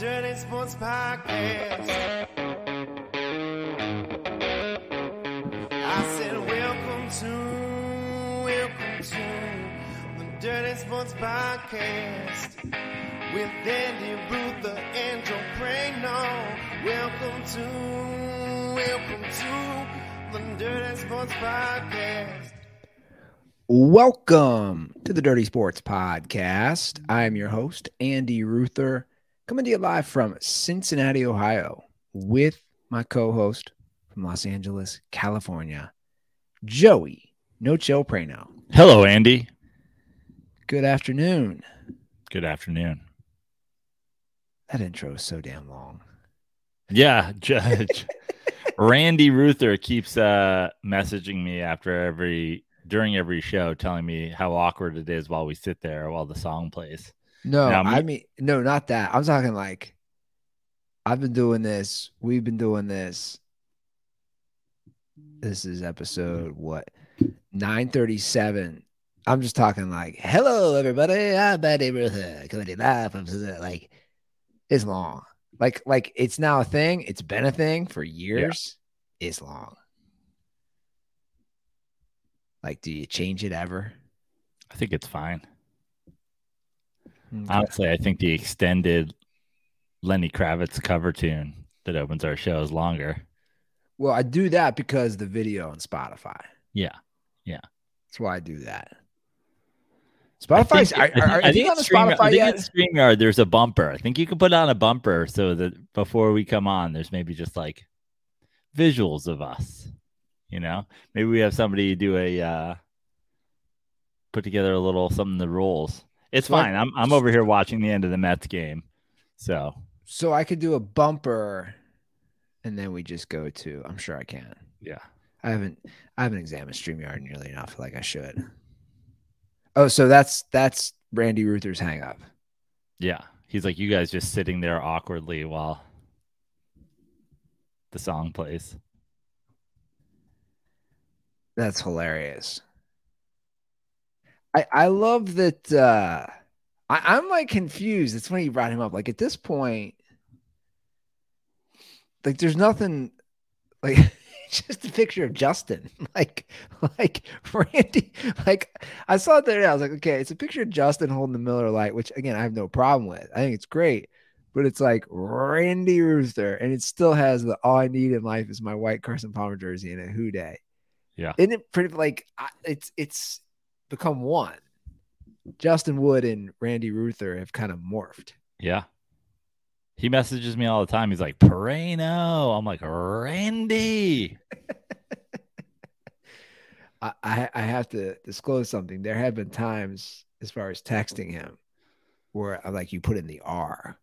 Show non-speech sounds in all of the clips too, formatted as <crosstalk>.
Sports Podcast. I said, Welcome to, welcome to the Dirty Sports Podcast with Andy Ruther and Joe Praino. Welcome to, welcome to the Dirty Sports Podcast. Welcome to the Dirty Sports Podcast. I'm your host, Andy Ruther, coming to you live from Cincinnati, Ohio, with my co host from Los Angeles, California, Joey No Chill Praino. Hello, Andy. Good afternoon. Good afternoon. That intro is so damn long. Yeah, Judge <laughs> Randy Ruther keeps uh messaging me after every during every show telling me how awkward it is while we sit there while the song plays. No, Now, me- I mean, no, not that. I'm talking like, I've been doing this. We've been doing this. This is episode what? 937. I'm just talking like, hello, everybody. Uh, I'm Betty Ruther. Coming live from Like, it's long. Like, like it's now a thing. It's been a thing for years. It's long. Like, do you change it ever? I think it's fine. Okay. Honestly, I think the extended Lenny Kravitz cover tune that opens our show is longer. Well, I do that because the video on Spotify. Yeah. Yeah. That's why I do that. Spotify's are, I think, are, I think on the StreamYard, I Spotify think yet? StreamYard. There's a bumper. I think you can put on a bumper so that before we come on, there's maybe just like visuals of us. You know, maybe we have somebody do a uh, put together a little something that rolls. It's So I- fine. I'm I'm over here watching the end of the Mets game, so So I could do a bumper, and then we just go to. I'm sure I can. yeah. I haven't I haven't examined Streamyard nearly enough, like I should. Oh, so that's that's Randy Ruther's hang up. Yeah. He's like, you guys just sitting there awkwardly while the song plays. That's hilarious. I I love that. uh I, I'm like confused. It's when you brought him up. Like at this point, like there's nothing like <laughs> just a picture of Justin. <laughs> Like like Randy. <laughs> Like I saw it there. I was like, okay, it's a picture of Justin holding the Miller Lite, which again I have no problem with. I think it's great. But it's like Randy Ruther, and it still has the all I need in life is my white Carson Palmer jersey and a Who Dey. Yeah. Isn't it pretty like it's it's become one. Justin Wood and Randy Ruther have kind of morphed. Yeah. He messages me all the time. He's like, Praino. I'm like, Randy. <laughs> I, I I have to disclose something. There have been times as far as texting him where I'm like you put in the R,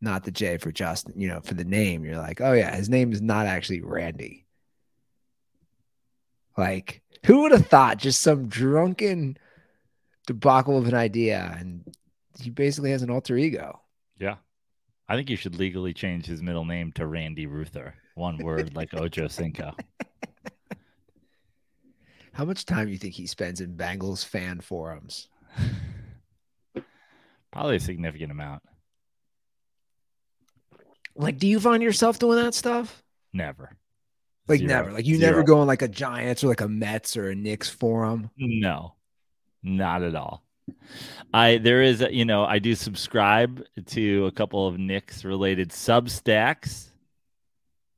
not the J for Justin, you know, for the name. You're like, oh yeah, his name is not actually Randy. Like, who would have thought just some drunken debacle of an idea and he basically has an alter ego. Yeah. I think you should legally change his middle name to Randy Ruther. One word like Ocho Cinco. <laughs> How much time do you think he spends in Bengals fan forums? <laughs> Probably a significant amount. Like, do you find yourself doing that stuff? Never. Like Zero. never. Like you Zero. never go on like a Giants or like a Mets or a Knicks forum. No, not at all. I there is a, you know I do subscribe to a couple of Knicks related Substacks.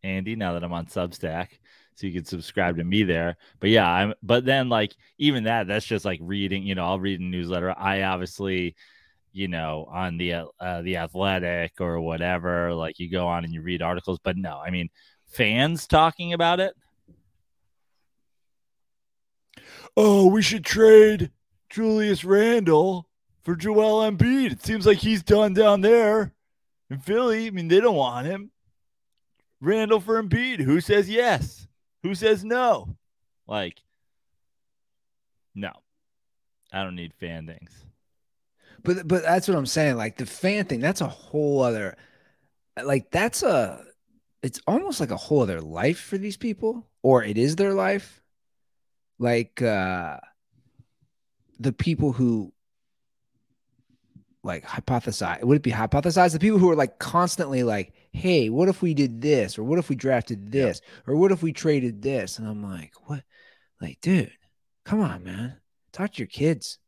Andy, now that I'm on Substack, so you can subscribe to me there. But yeah, I'm. But then like even that, that's just like reading. You know, I'll read a newsletter. I obviously, you know, on the uh, the Athletic or whatever, like you go on and you read articles. But no, I mean fans talking about it. Oh, we should trade Julius Randle for Joel Embiid. It seems like he's done down there in Philly. I mean, they don't want him. Randle for Embiid. Who says yes? Who says no? Like, no. I don't need fan things. But but that's what I'm saying. Like the fan thing, that's a whole other like that's a it's almost like a whole other life for these people, or it is their life. Like uh the people who like hypothesize? Would it be hypothesize the people who are like constantly like, hey, what if we did this, or what if we drafted this, or what if we traded this? And I'm like, what? Like, dude, come on, man, talk to your kids.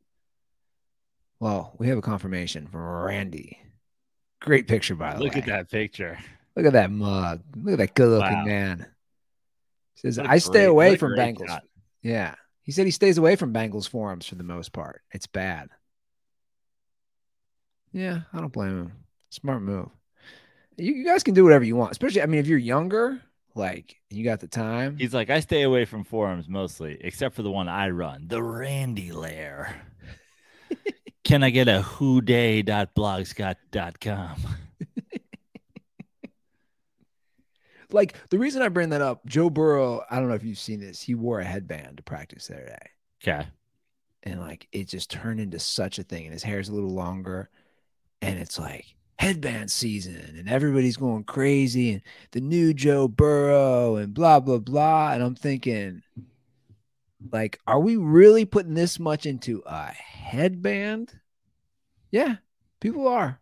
Well, we have a confirmation from Randy. Great picture, by the Look way. Look at that picture. Look at that mug. Look at that good looking Wow. man. Says I I stay great- away from great Bengals. shot. Yeah. He said he stays away from Bengals forums for the most part. It's bad. Yeah, I don't blame him. Smart move. You, you guys can do whatever you want, especially I mean if you're younger, like you got the time. He's like, I stay away from forums mostly, except for the one I run, the Randy Lair. <laughs> Can I get a whoday.blogspot.com? Like the reason I bring that up, Joe Burrow, I don't know if you've seen this. He wore a headband to practice the other day. Okay. and like it just turned into such a thing and his hair's a little longer and it's like headband season and everybody's going crazy and the new Joe Burrow and blah blah blah and I'm thinking like are we really putting this much into a headband? Yeah, people are.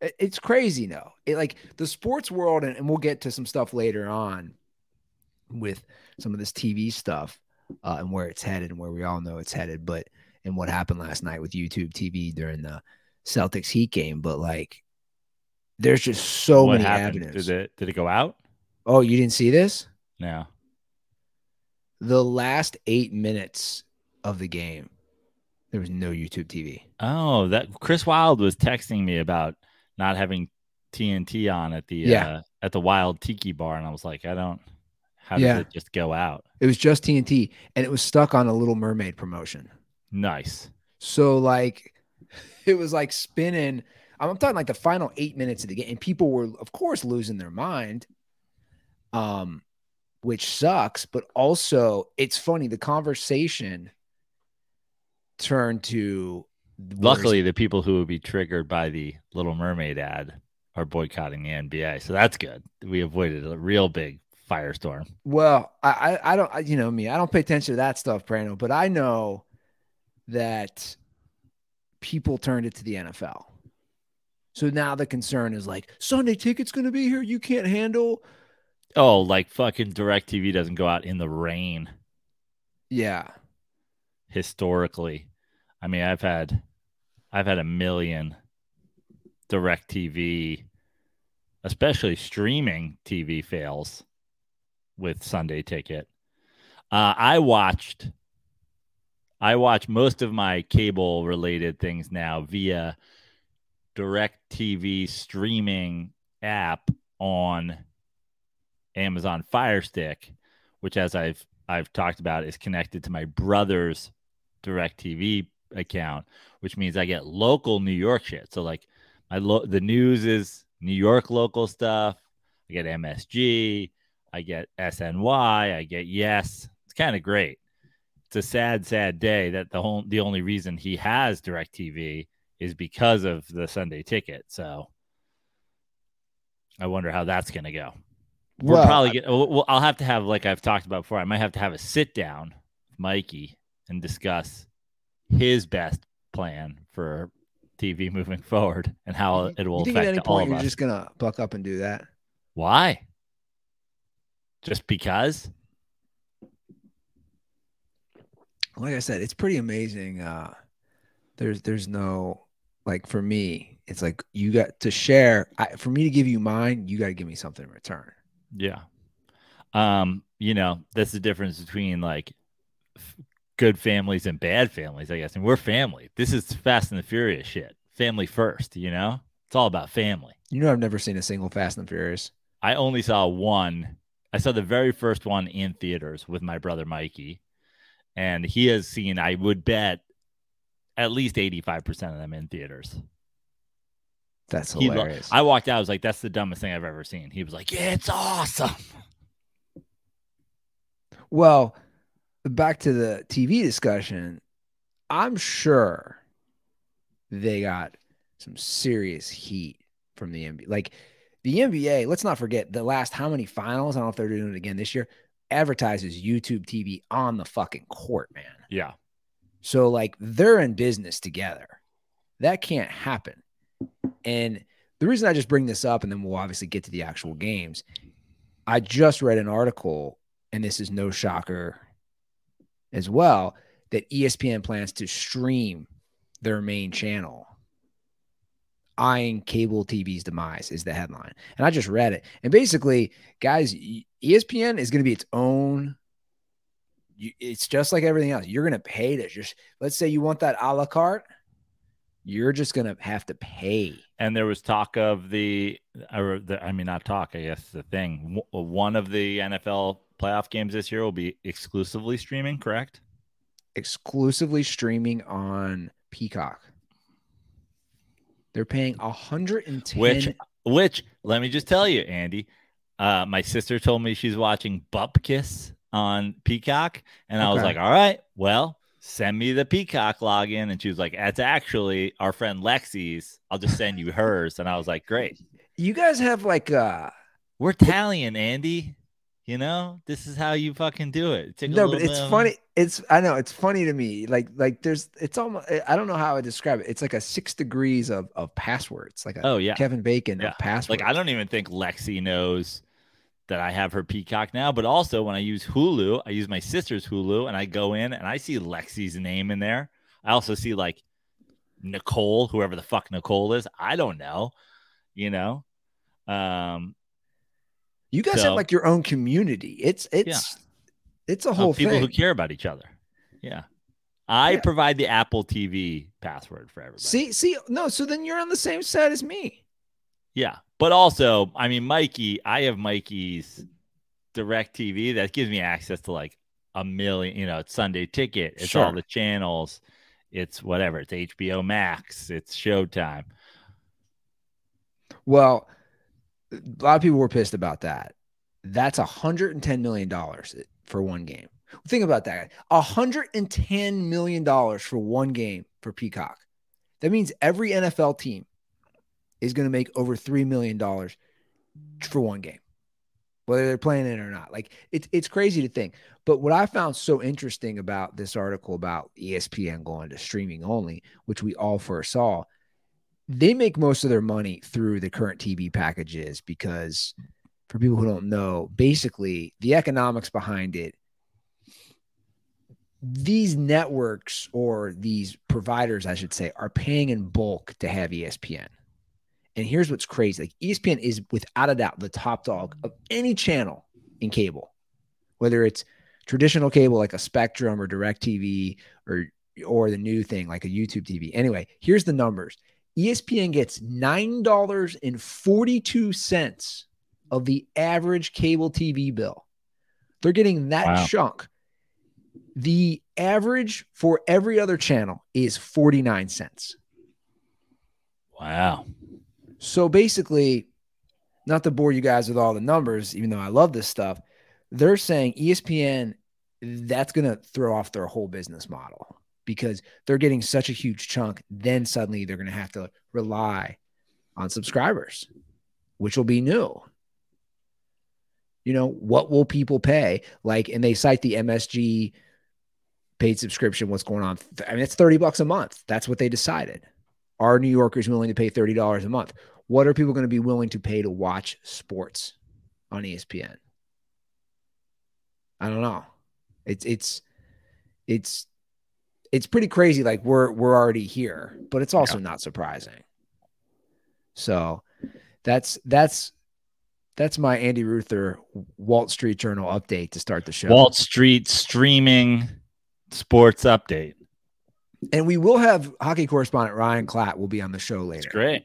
It- It's crazy no. It like the sports world and, and we'll get to some stuff later on with some of this TV stuff uh, and where it's headed and where we all know it's headed. But and what happened last night with YouTube TV during the Celtics Heat game. But like, there's just so what many happened? avenues. Did it did it go out? oh, you didn't see this? No. The last eight minutes of the game, there was no YouTube TV. Oh, that Chris Wild was texting me about not having TNT on at the Yeah. uh, at the Wild Tiki Bar, and I was like, I don't. How Yeah. it just go out? It was just TNT, and it was stuck on a Little Mermaid promotion. Nice. So like <laughs> it was like spinning. I'm talking like the final eight minutes of the game, and people were, of course, losing their mind. Um, which sucks, but also it's funny. The conversation turned to Luckily, the people who would be triggered by the Little Mermaid ad are boycotting the NBA, so that's good. We avoided a real big firestorm. Well, I, I, don't, I, you know me, I don't pay attention to that stuff, Praino, but I know that people turned it to the NFL. So now the concern is like Sunday ticket's going to be here. You can't handle. Oh, like fucking Directv doesn't go out in the rain Yeah. historically. I mean, I've had I've had a million direct TV, especially streaming TV fails with Sunday ticket. Uh, I watched I watch most of my cable related things now via direct TV streaming app on Amazon Fire Stick, which as I've I've talked about is connected to my brother's direct TV account, which means I get local New York shit. So like my lo- the news is New York local stuff. I get MSG, I get SNY, I get Yes. It's kind of great. It's a sad, sad day that the whole the only reason he has direct TV is because of the Sunday ticket. So I wonder how that's gonna go. We're Well, probably get, well, I'll have to have like I've talked about before. I might have to have a sit down, with Mikey, and discuss his best plan for TV <laughs> moving forward and how it will think at any affect all point of you're us. just going to buck up and do that? Why? Just because? Like I said, it's pretty amazing. Uh, there's, there's no, like for me, it's like you got to share. I, for me to give you mine, you got to give me something in return. Yeah. Um, you know, that's the difference between like good families and bad families, I guess. And we're family. This is Fast and the Furious shit. Family first, you know? It's all about family. You know, I've never seen a single Fast and the Furious. I only saw one. I saw the very first one in theaters with my brother Mikey. And he has seen, I would bet, at least 85% of them in theaters. That's He hilarious. I walked out, I was like, that's the dumbest thing I've ever seen. He was like, yeah, it's awesome. Well, back to the TV discussion, I'm sure they got some serious heat from the NBA. Like the NBA, let's not forget the last how many finals, I don't know if they're doing it again this year, advertises YouTube TV on the fucking court, man. Yeah. So like they're in business together. That can't happen. And the reason I just bring this up, and then we'll obviously get to the actual games. I just read an article, and this is no shocker as well, that ESPN plans to stream their main channel. Eyeing cable TV's demise is the headline. And I just read it. And basically, guys, ESPN is going to be its own. It's just like everything else. You're going to pay to just, let's say you want that a la carte, you're just going to have to pay. And there was talk of the, or the, I mean, not talk, I guess the thing. One of the NFL playoff games this year will be exclusively streaming, correct? exclusively streaming on Peacock. They're paying 110 Which, which, let me just tell you, Andy, uh, my sister told me she's watching Bupkis on Peacock, and I was like, all right, well, send me the Peacock login, and she was like, that's actually our friend Lexi's. I'll just send you hers, and I was like, great. you guys have like uh We're Italian, Andy. You know, this is how you fucking do it. Take a no, but it's of- funny. It's I know it's funny to me. Like like there's it's almost I don't know how I describe it. It's like a six degrees of of passwords, like a Oh yeah, Kevin Bacon Yeah. of passwords. like I don't even think Lexi knows that I have her Peacock now. But also, when I use Hulu, I use my sister's Hulu, and I go in and I see Lexi's name in there. I also see like Nicole, whoever the fuck Nicole is. I don't know. You know, um, you guys so- have like your own community. It's it's it's a of whole people thing. who care about each other. Yeah, I Yeah. provide the Apple TV password for everybody. See see no, so then you're on the same side as me. Yeah. But also, I mean, Mikey, I have Mikey's direct TV that gives me access to like a million, you know, it's Sunday ticket, it's all the channels, it's whatever, it's HBO Max, it's Showtime. Well, a lot of people were pissed about that. That's hundred and ten million dollars for one game. Think about that. Hundred and ten million dollars for one game for Peacock. That means every NFL team is going to make over three million dollars for one game, whether they're playing it or not. Like it's it's crazy to think. But what I found so interesting about this article about ESPN going to streaming only, which we all foresaw, they make most of their money through the current TV packages because for people who don't know, basically the economics behind it, these networks or these providers, I should say, are paying in bulk to have ESPN. And here's what's crazy. Like ESPN is without a doubt the top dog of any channel in cable, whether it's traditional cable like a Spectrum or Direct TV or or the new thing like a YouTube TV. Anyway, here's the numbers. ESPN gets $9.42 of the average cable TV bill. They're getting that Wow. chunk. The average for every other channel is 49 cents. Wow. So basically, not to bore you guys with all the numbers, even though I love this stuff, they're saying ESPN that's going to throw off their whole business model because they're getting such a huge chunk. Then suddenly they're going to have to rely on subscribers, which will be new. You know, what will people pay? Like, and they cite the MSG paid subscription. What's going on? I mean, it's 30 bucks a month. That's what they decided. Are New Yorkers willing to pay $30 a month? What are people going to be willing to pay to watch sports on ESPN? I don't know. It's it's it's it's pretty crazy. Like we're we're already here, but it's also not surprising. So that's that's that's my Andy Ruther Walt Street Journal update to start the show. Wall Street streaming sports update. and we will have hockey correspondent Ryan Klatt will be on the show later. It's great.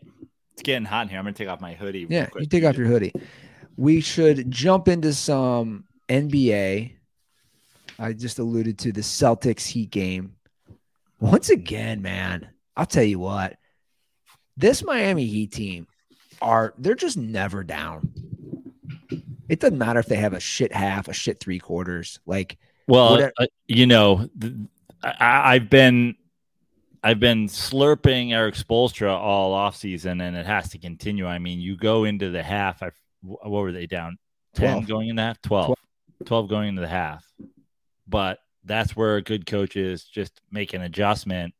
It's getting hot in here. I'm gonna take off my hoodie. real Yeah, you take off your hoodie. We should jump into some NBA. I just alluded to the Celtics Heat game. Once again, man, I'll tell you what. This Miami Heat team are they're just never down. It doesn't matter if they have a shit half, a shit three quarters. Like Well, Whatever- uh, you know, th- I, I've been I've been slurping Erik Spoelstra all off season, and it has to continue. I mean, you go into the half. I what were they down? Ten 12. going in the half. 12. 12 going into the half. But that's where a good coach is just make an adjustment.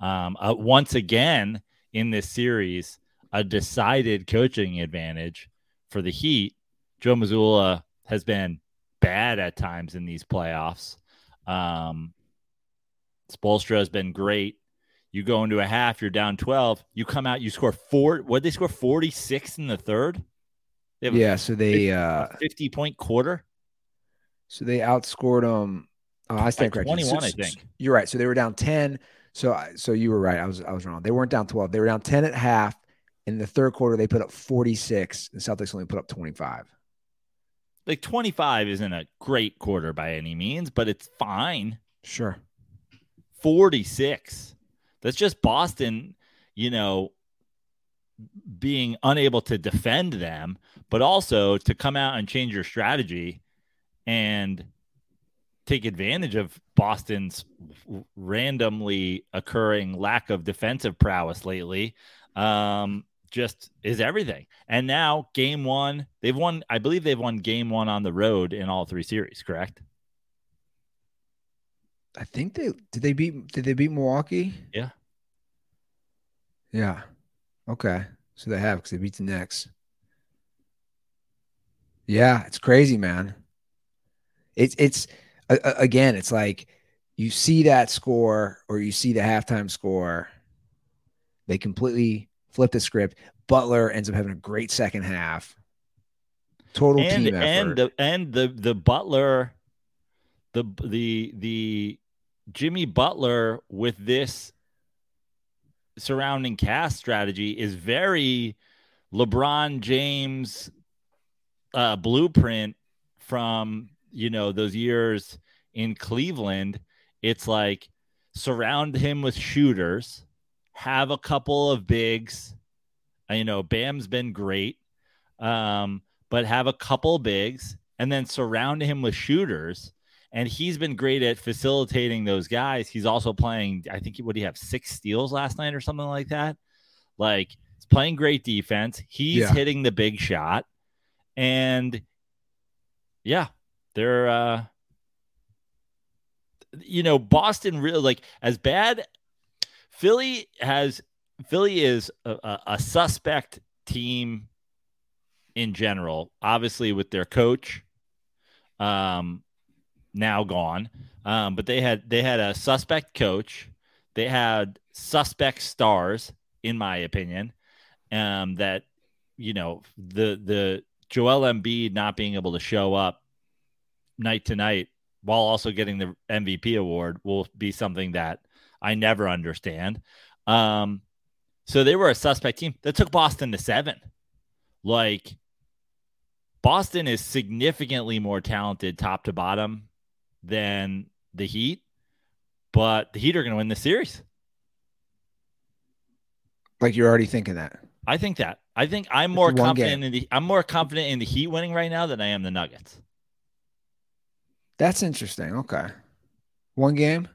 Um, uh, once again in this series, a decided coaching advantage for the Heat. Joe Mazzulla has been bad at times in these playoffs. Um, Spoelstra has been great. You go into a half, you're down 12. You come out, you score four. What they score? 46 in the third? They yeah, so they uh 50 point quarter. So they outscored them. Oh, I stand corrected. 21, so, I think. You're right. So they were down 10. So so you were right. I was I was wrong. They weren't down 12. They were down 10 at half. In the third quarter, they put up 46. The Celtics only put up 25. Like 25 isn't a great quarter by any means, but it's fine. Sure. 46. That's just Boston, you know, being unable to defend them, but also to come out and change your strategy and take advantage of Boston's randomly occurring lack of defensive prowess lately. Um, just is everything. And now game one, they've won, I believe they've won game one on the road in all three series, correct? I think they did they beat did they beat Milwaukee? Yeah. Yeah. Okay. So they have because they beat the Knicks. Yeah, it's crazy, man. It's it's again, it's like you see that score or you see the halftime score, they completely flip the script. Butler ends up having a great second half. Total and, team effort. And the and the the Butler the the the Jimmy Butler with this surrounding cast strategy is very LeBron James uh, blueprint from you know those years in Cleveland. It's like surround him with shooters, have a couple of bigs. Uh, you know, Bam's been great, um, but have a couple bigs and then surround him with shooters and he's been great at facilitating those guys. He's also playing, I think, what do you have, six steals last night or something like that? Like, he's playing great defense. He's yeah. hitting the big shot. And yeah, they're, uh, you know, Boston really like as bad. Philly has, Philly is a, a, suspect team in general, obviously, with their coach. Um, now gone. Um, but they had they had a suspect coach. They had suspect stars, in my opinion. Um, that you know the the Joel Embiid not being able to show up night to night while also getting the MVP award will be something that I never understand. Um, so they were a suspect team that took Boston to seven. Like Boston is significantly more talented top to bottom than the Heat, but the Heat are going to win the series. Like you're already thinking that. I think that. I think I'm more confident game. in the I'm more confident in the Heat winning right now than I am the Nuggets. That's interesting. Okay. One game?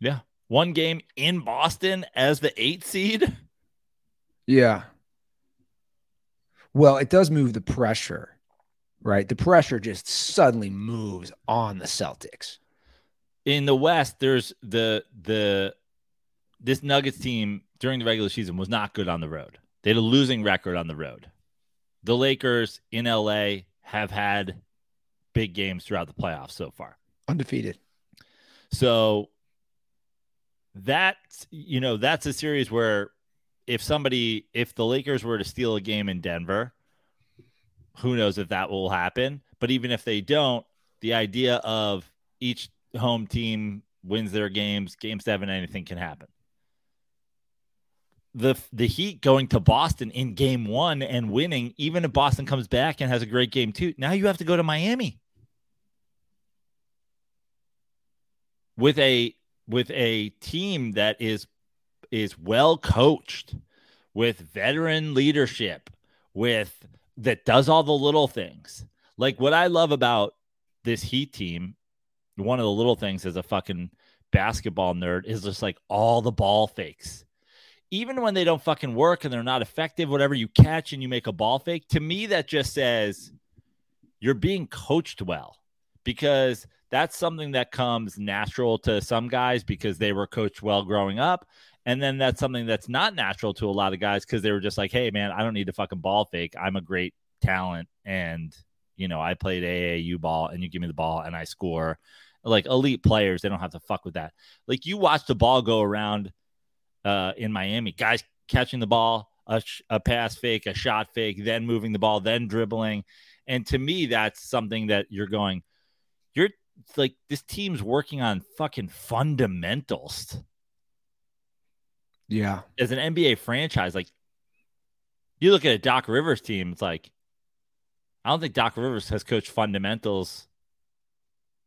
Yeah. One game in Boston as the 8 seed? Yeah. Well, it does move the pressure right? The pressure just suddenly moves on the Celtics. In the West, there's the the this Nuggets team during the regular season was not good on the road. They had a losing record on the road. The Lakers in LA have had big games throughout the playoffs so far. Undefeated. So that's you know, that's a series where if somebody if the Lakers were to steal a game in Denver, who knows if that will happen. But even if they don't, the idea of each home team wins their games, game seven, anything can happen. The the Heat going to Boston in game one and winning, even if Boston comes back and has a great game too, now you have to go to Miami. With a with a team that is is well coached, with veteran leadership, with that does all the little things. Like what I love about this Heat team, one of the little things as a fucking basketball nerd is just like all the ball fakes. Even when they don't fucking work and they're not effective, whatever you catch and you make a ball fake, to me, that just says you're being coached well because that's something that comes natural to some guys because they were coached well growing up. And then that's something that's not natural to a lot of guys because they were just like, hey, man, I don't need to fucking ball fake. I'm a great talent. And, you know, I played AAU ball and you give me the ball and I score. Like elite players, they don't have to fuck with that. Like you watch the ball go around uh, in Miami, guys catching the ball, a, sh- a pass fake, a shot fake, then moving the ball, then dribbling. And to me, that's something that you're going, you're like, this team's working on fucking fundamentals Yeah. as an NBA franchise, like you look at a Doc Rivers team, it's like I don't think Doc Rivers has coached fundamentals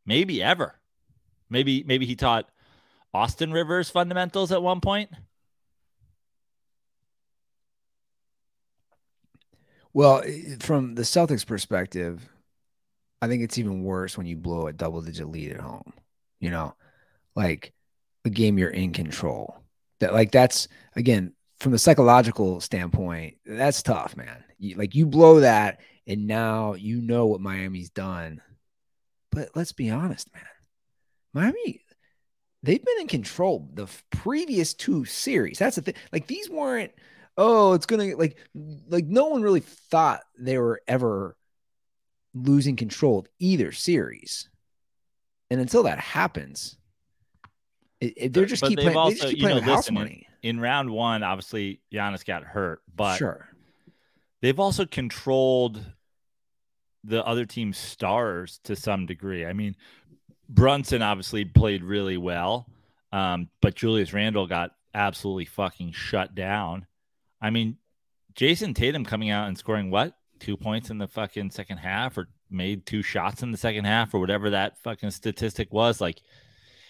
maybe ever. Maybe maybe he taught Austin Rivers fundamentals at one point. Well, from the Celtics perspective, I think it's even worse when you blow a double digit lead at home. You know, like a game you're in control. That like that's again from the psychological standpoint, that's tough, man. You, like you blow that, and now you know what Miami's done. But let's be honest, man. Miami, they've been in control the previous two series. That's the thing. Like these weren't oh, it's gonna like like no one really thought they were ever losing control of either series. And until that happens, it, it- they're just but keep playing, they just also- keep you playing know, listen, money. In round one, obviously Giannis got hurt, but sure. they've also controlled the other team's stars to some degree. I mean, Brunson obviously played really well, um, but Julius Randle got absolutely fucking shut down. I mean, Jayson Tatum coming out and scoring what two points in the fucking second half, or made two shots in the second half, or whatever that fucking statistic was. Like,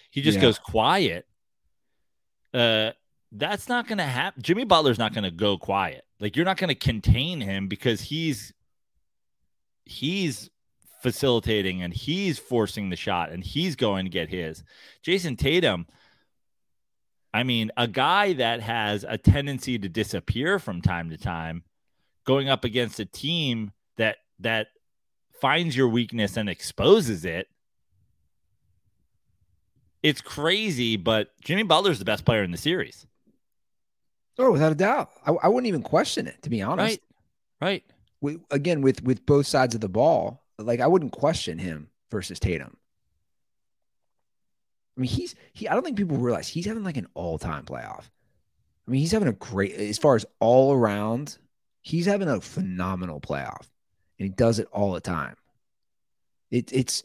he just Yeah. goes quiet. Uh, that's not going to happen. Jimmy Butler's not going to go quiet. Like you're not going to contain him because he's he's facilitating and he's forcing the shot and he's going to get his. Jayson Tatum I mean, a guy that has a tendency to disappear from time to time going up against a team that that finds your weakness and exposes it. It's crazy, but Jimmy Butler's the best player in the series. Oh, without a doubt. I, I wouldn't even question it, to be honest. Right. Right. With, again, with with both sides of the ball, like I wouldn't question him versus Tatum. I mean, he's he. I don't think people realize he's having like an all time playoff. I mean, he's having a great as far as all around. He's having a phenomenal playoff, and he does it all the time. It, it's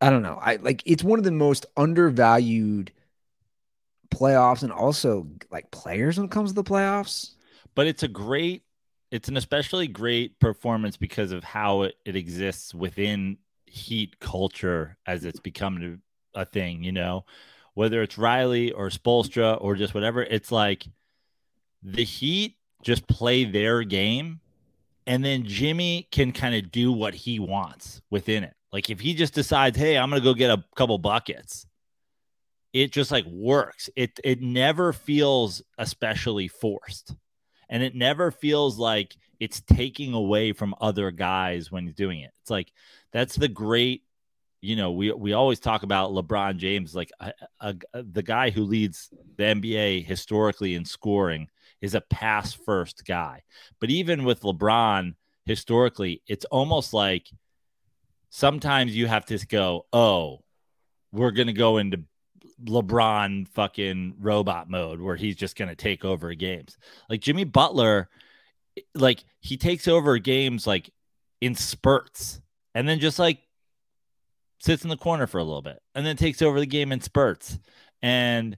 I don't know. I like it's one of the most undervalued playoffs, and also like players when it comes to the playoffs. But it's a great, it's an especially great performance because of how it, it exists within Heat culture as it's become a thing, you know, whether it's Riley or Spoelstra or just whatever. It's like the Heat just play their game and then Jimmy can kind of do what he wants within it. Like if he just decides, hey, I'm gonna go get a couple buckets, it just like works. It it never feels especially forced. And it never feels like it's taking away from other guys when he's doing it. It's like that's the great, you know, we we always talk about LeBron James, like a, a, the guy who leads the NBA historically in scoring is a pass first guy. But even with LeBron, historically, it's almost like sometimes you have to go, oh, we're going to go into LeBron fucking robot mode where he's just going to take over games. Like Jimmy Butler, like he takes over games like in spurts and then just like sits in the corner for a little bit and then takes over the game in spurts. And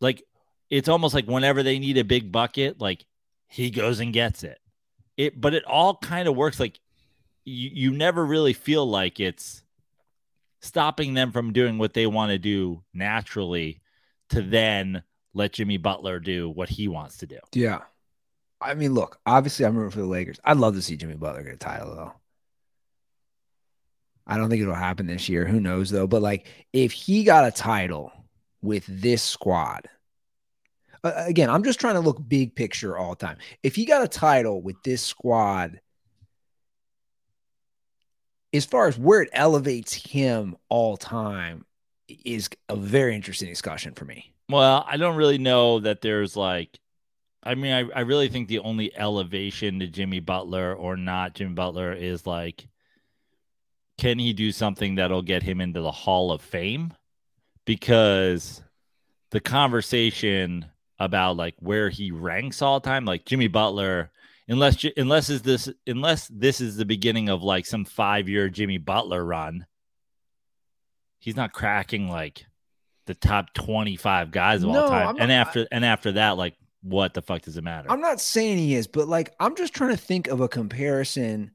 like it's almost like whenever they need a big bucket, like he goes and gets it. It but it all kind of works like you, you never really feel like it's stopping them from doing what they want to do naturally to then let Jimmy Butler do what he wants to do. Yeah. I mean, look, obviously I'm rooting for the Lakers. I'd love to see Jimmy Butler get a title though. I don't think it'll happen this year. Who knows though? But like if he got a title with this squad, Uh, again, I'm just trying to look big picture all the time. If you got a title with this squad, as far as where it elevates him all time, is a very interesting discussion for me. Well, I don't really know that there's like, I mean, I, I really think the only elevation to Jimmy Butler or not Jimmy Butler is like, can he do something that'll get him into the Hall of Fame? Because the conversation about like where he ranks all time, like Jimmy Butler, unless unless is this unless this is the beginning of like some five year Jimmy Butler run, he's not cracking like the top 25 guys of No, all time. I'm and after and after that, like what the fuck does it matter? I'm not saying he is, but like I'm just trying to think of a comparison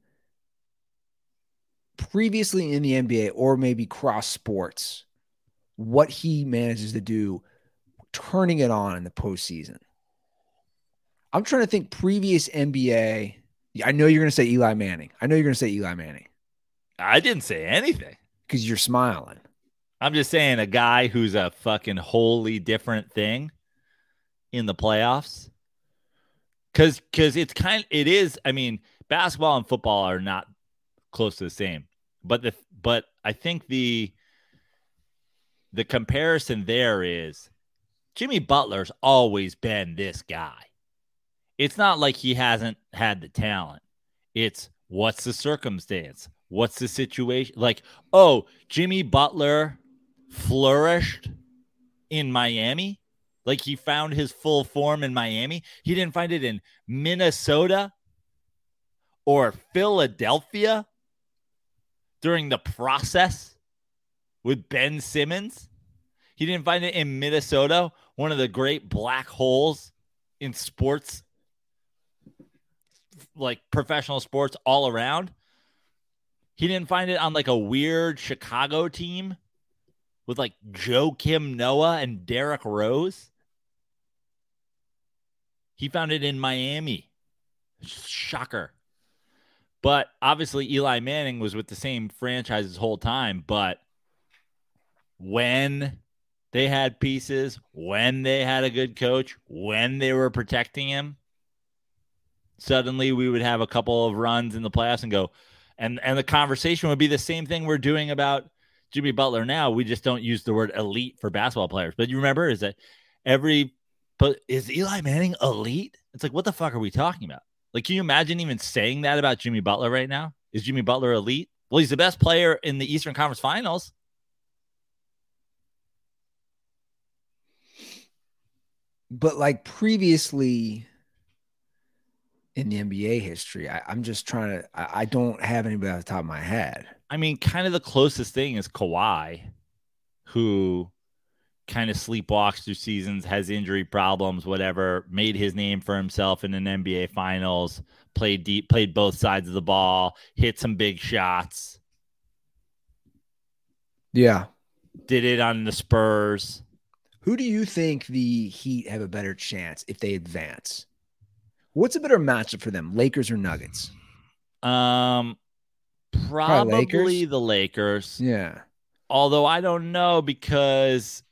previously in the NBA or maybe cross sports, what he manages to do, turning it on in the postseason. I'm trying to think previous NBA. I know you're going to say Eli Manning. I know you're going to say Eli Manning I didn't say anything. because you're smiling. I'm just saying a guy who's a fucking wholly different thing in the playoffs. Cause cause it's kind it is, I mean, basketball and football are not close to the same. But the but I think the the comparison there is Jimmy Butler's always been this guy. It's not like he hasn't had the talent. It's what's the circumstance? What's the situation? Like, oh, Jimmy Butler flourished in Miami. Like he found his full form in Miami. He didn't find it in Minnesota or Philadelphia during the process with Ben Simmons. He didn't find it in Minnesota, one of the great black holes in sports, like professional sports all around. He didn't find it on like a weird Chicago team with like Joakim Noah and Derrick Rose. He found it in Miami. Shocker. But obviously, Eli Manning was with the same franchise his whole time. But when they had pieces, when they had a good coach, when they were protecting him, suddenly we would have a couple of runs in the playoffs and go, and and the conversation would be the same thing we're doing about Jimmy Butler now. We just don't use the word elite for basketball players. But you remember is that every but is Eli Manning elite? It's like what the fuck are we talking about? Like, can you imagine even saying that about Jimmy Butler right now? Is Jimmy Butler elite? Well, he's the best player in the Eastern Conference Finals. But like previously in the NBA history, I, I'm just trying to, I, I don't have anybody off the top of my head. I mean, kind of the closest thing is Kawhi, who kind of sleepwalks through seasons, has injury problems, whatever, made his name for himself in an NBA finals, played deep, played both sides of the ball, hit some big shots, Yeah. did it on the Spurs. Who do you think the Heat have a better chance if they advance? What's a better matchup for them, Lakers or Nuggets? Um, probably Lakers? the Lakers. Yeah. Although I don't know because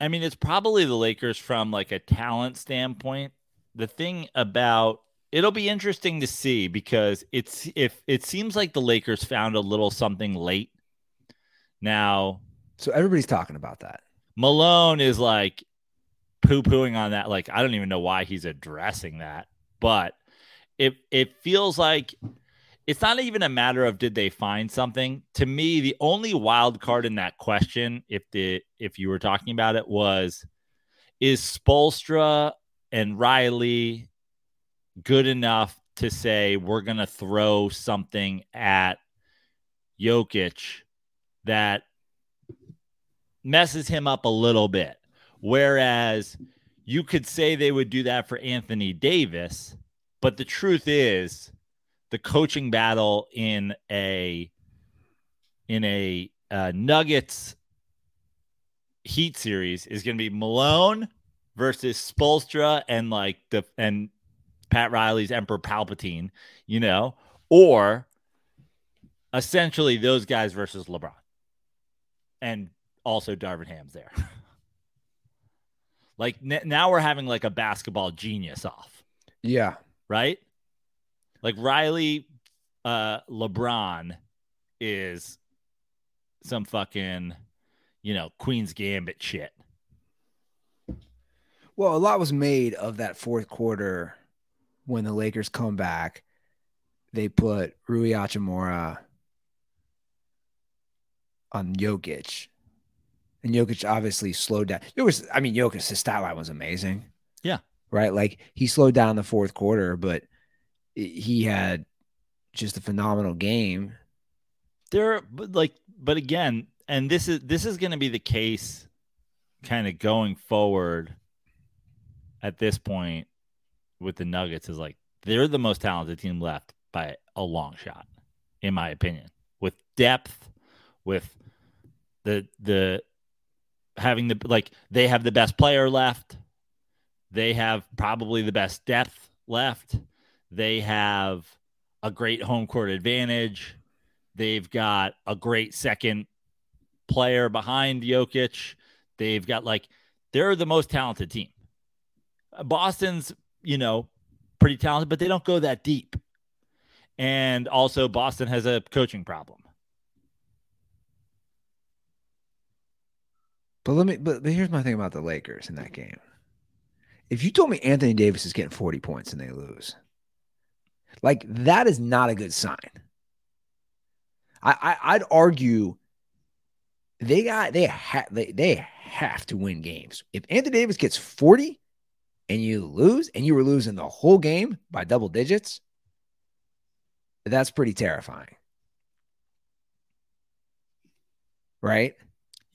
I mean it's probably the Lakers from like a talent standpoint. The thing about it'll be interesting to see because it's if it seems like the Lakers found a little something late. Now So everybody's talking about that. Malone is like poo pooing on that. Like, I don't even know why he's addressing that, but it it feels like it's not even a matter of did they find something. To me, the only wild card in that question, if the if you were talking about it, was is Spoelstra and Riley good enough to say we're gonna throw something at Jokic that messes him up a little bit. Whereas you could say they would do that for Anthony Davis, but the truth is the coaching battle in a in a uh, Nuggets Heat series is going to be Malone versus Spoelstra and like the and Pat Riley's Emperor Palpatine, you know, or essentially those guys versus LeBron and also Darvin Ham's there. <laughs> like n- now we're having like a basketball genius off, Yeah. right? Like Riley, uh, LeBron is some fucking, you know, Queen's Gambit shit. Well, a lot was made of that fourth quarter when the Lakers come back. They put Rui Hachimura on Jokic. And Jokic obviously slowed down. Jokic, I mean, Jokic, his stat line was amazing. Yeah. Right. Like he slowed down in the fourth quarter, but he had just a phenomenal game. There, but like, but again, and this is this is going to be the case, kind of going forward. At this point, with the Nuggets, is like they're the most talented team left by a long shot, in my opinion. With depth, with the the having the like they have the best player left. They have probably the best depth left. They have a great home court advantage. They've got a great second player behind Jokic. They've got like they're the most talented team. Boston's, you know, pretty talented, but they don't go that deep. And also Boston has a coaching problem. But let me but here's my thing about the Lakers in that game. If you told me Anthony Davis is getting 40 points and they lose, like that is not a good sign. I, I would argue they got they have they, they have to win games. If Anthony Davis gets 40 and you lose and you were losing the whole game by double digits, that's pretty terrifying. Right?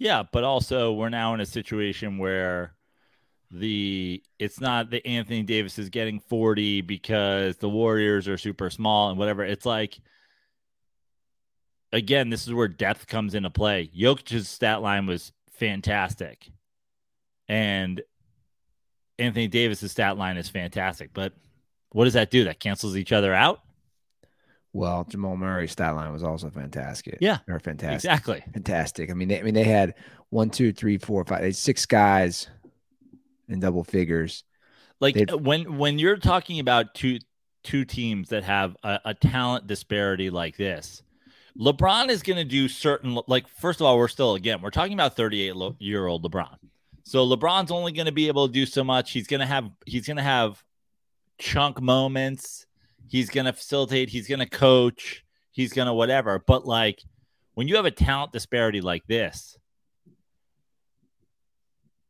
Yeah, but also we're now in a situation where the it's not that Anthony Davis is getting 40 because the Warriors are super small and whatever. It's like again, this is where depth comes into play. Jokic's stat line was fantastic. And Anthony Davis's stat line is fantastic. But what does that do? That cancels each other out? Well, Jamal Murray's stat line was also fantastic. Yeah, or fantastic. Exactly, fantastic. I mean, they, I mean, they had one, two, three, four, five, they six guys in double figures. Like They'd, uh, when when you're talking about two two teams that have a, a talent disparity like this, LeBron is going to do certain. Like first of all, we're still again we're talking about 38 year old LeBron. So LeBron's only going to be able to do so much. He's going to have he's going to have chunk moments He's going to facilitate, he's going to coach, he's going to whatever. But like when you have a talent disparity like this,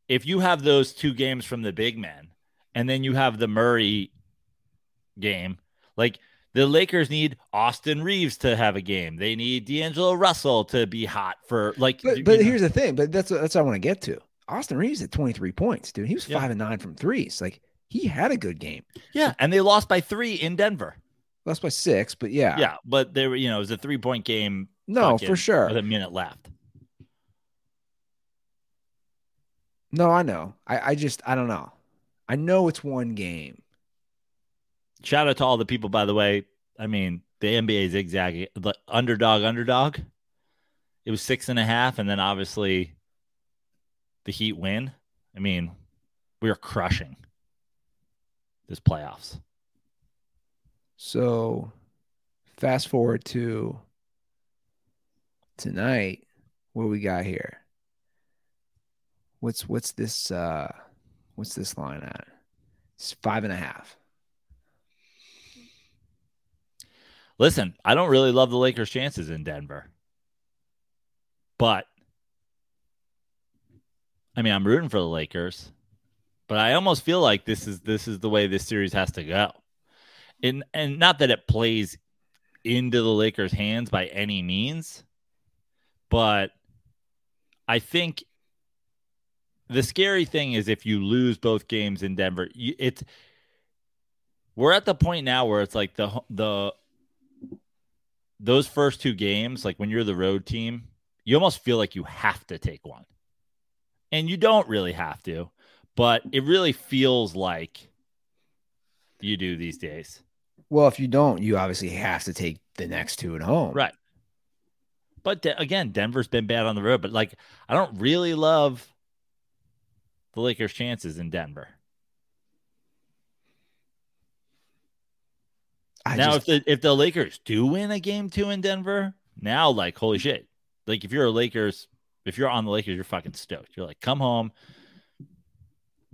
if you have those two games from the big men and then you have the Murray game, like the Lakers need Austin Reaves to have a game. They need D'Angelo Russell to be hot for like. But, but here's the thing. But that's that's what I want to get to. Austin Reaves at 23 points, dude. He was yeah. five and nine from threes. Like he had a good game. Yeah, and they lost by three in Denver. Lost by six, but yeah, yeah, but they were, you know, it was a three point game. No, for sure. With a minute left. No, I know. I, I just, I don't know. I know it's one game. Shout out to all the people, by the way. I mean, the NBA zigzag, the underdog, underdog. It was six and a half, and then obviously the Heat win. I mean, we are crushing this playoffs. So fast forward to tonight, what we got here? What's what's this uh what's this line at? It's five and a half. Listen, I don't really love the Lakers' chances in Denver. But I mean, I'm rooting for the Lakers but I almost feel like this is this is the way this series has to go. And and not that it plays into the Lakers' hands by any means, but I think the scary thing is if you lose both games in Denver, it's we're at the point now where it's like the the those first two games, like when you're the road team, you almost feel like you have to take one. And you don't really have to but it really feels like you do these days. Well, if you don't, you obviously have to take the next two at home. Right. But de- again, Denver's been bad on the road, but like I don't really love the Lakers' chances in Denver. I now, just... if the if the Lakers do win a game two in Denver, now like holy shit! Like if you're a Lakers if you're on the Lakers, you're fucking stoked. You're like, come home,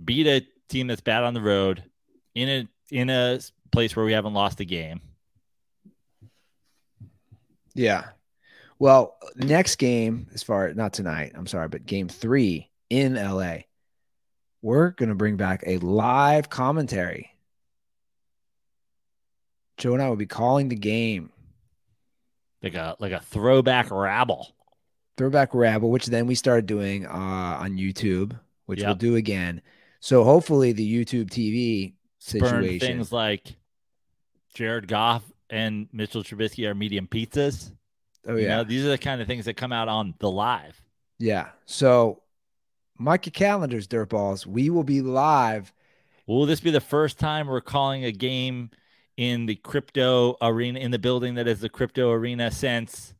beat a team that's bad on the road in a in a place where we haven't lost a game. Yeah. Well, next game, as far not tonight, I'm sorry, but game three in LA, we're going to bring back a live commentary. Joe and I will be calling the game. Like a like a throwback rabble. Throwback rabble, which then we started doing uh, on YouTube, which we'll do again. So hopefully the YouTube TV Burn situation. things like Jared Goff and Mitchell Trubisky are medium pizzas. oh You yeah, know, these are the kind of things that come out on the live. yeah. So mark your calendars, dirtballs. We will be live. Will this be the first time we're calling a game in the crypto arena in the building that is the crypto arena since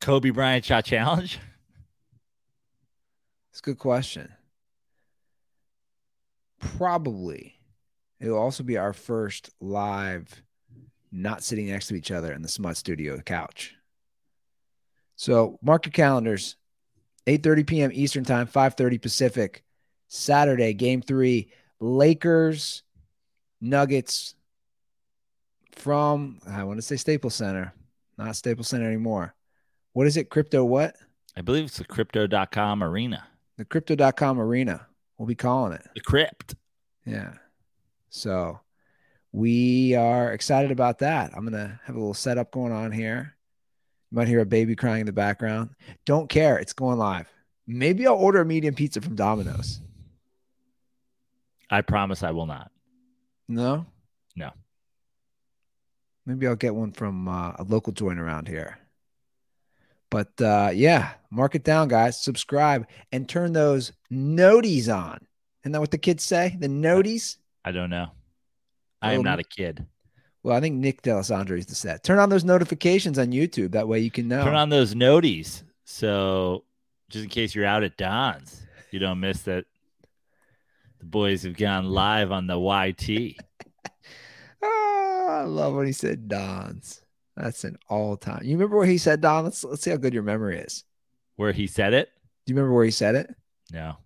Kobe Bryant shot challenge? It's a good question. Probably. It will also be our first live, not sitting next to each other in the Smut Studio couch. So mark your calendars. 8:30 p.m. Eastern Time, 5:30 Pacific. Saturday, Game Three, Lakers, Nuggets. From I want to say Staples Center, not Staples Center anymore. What is it? Crypto what? I believe it's the crypto.com arena. The Crypto.com Arena. We'll be calling it. The crypt. Yeah. So we are excited about that. I'm gonna have a little setup going on here. You might hear a baby crying in the background. Don't care. It's going live. Maybe I'll order a medium pizza from Domino's. I promise I will not. No? No. Maybe I'll get one from uh, a local joint around here. But uh, yeah, mark it down, guys. Subscribe and turn those noties on. Isn't that what the kids say? The noties? I don't know. I am not a kid. Well, I think Nick D'Alessandro is the set. Turn on those notifications on YouTube. That way you can know. Turn on those noties. So just in case you're out at Don's, you don't miss that the boys have gone live on the YT. <laughs> Ah, I love when he said Don's. That's an all time. You remember where he said Don? Let's let's see how good your memory is. Where he said it? Do you remember where he said it? No.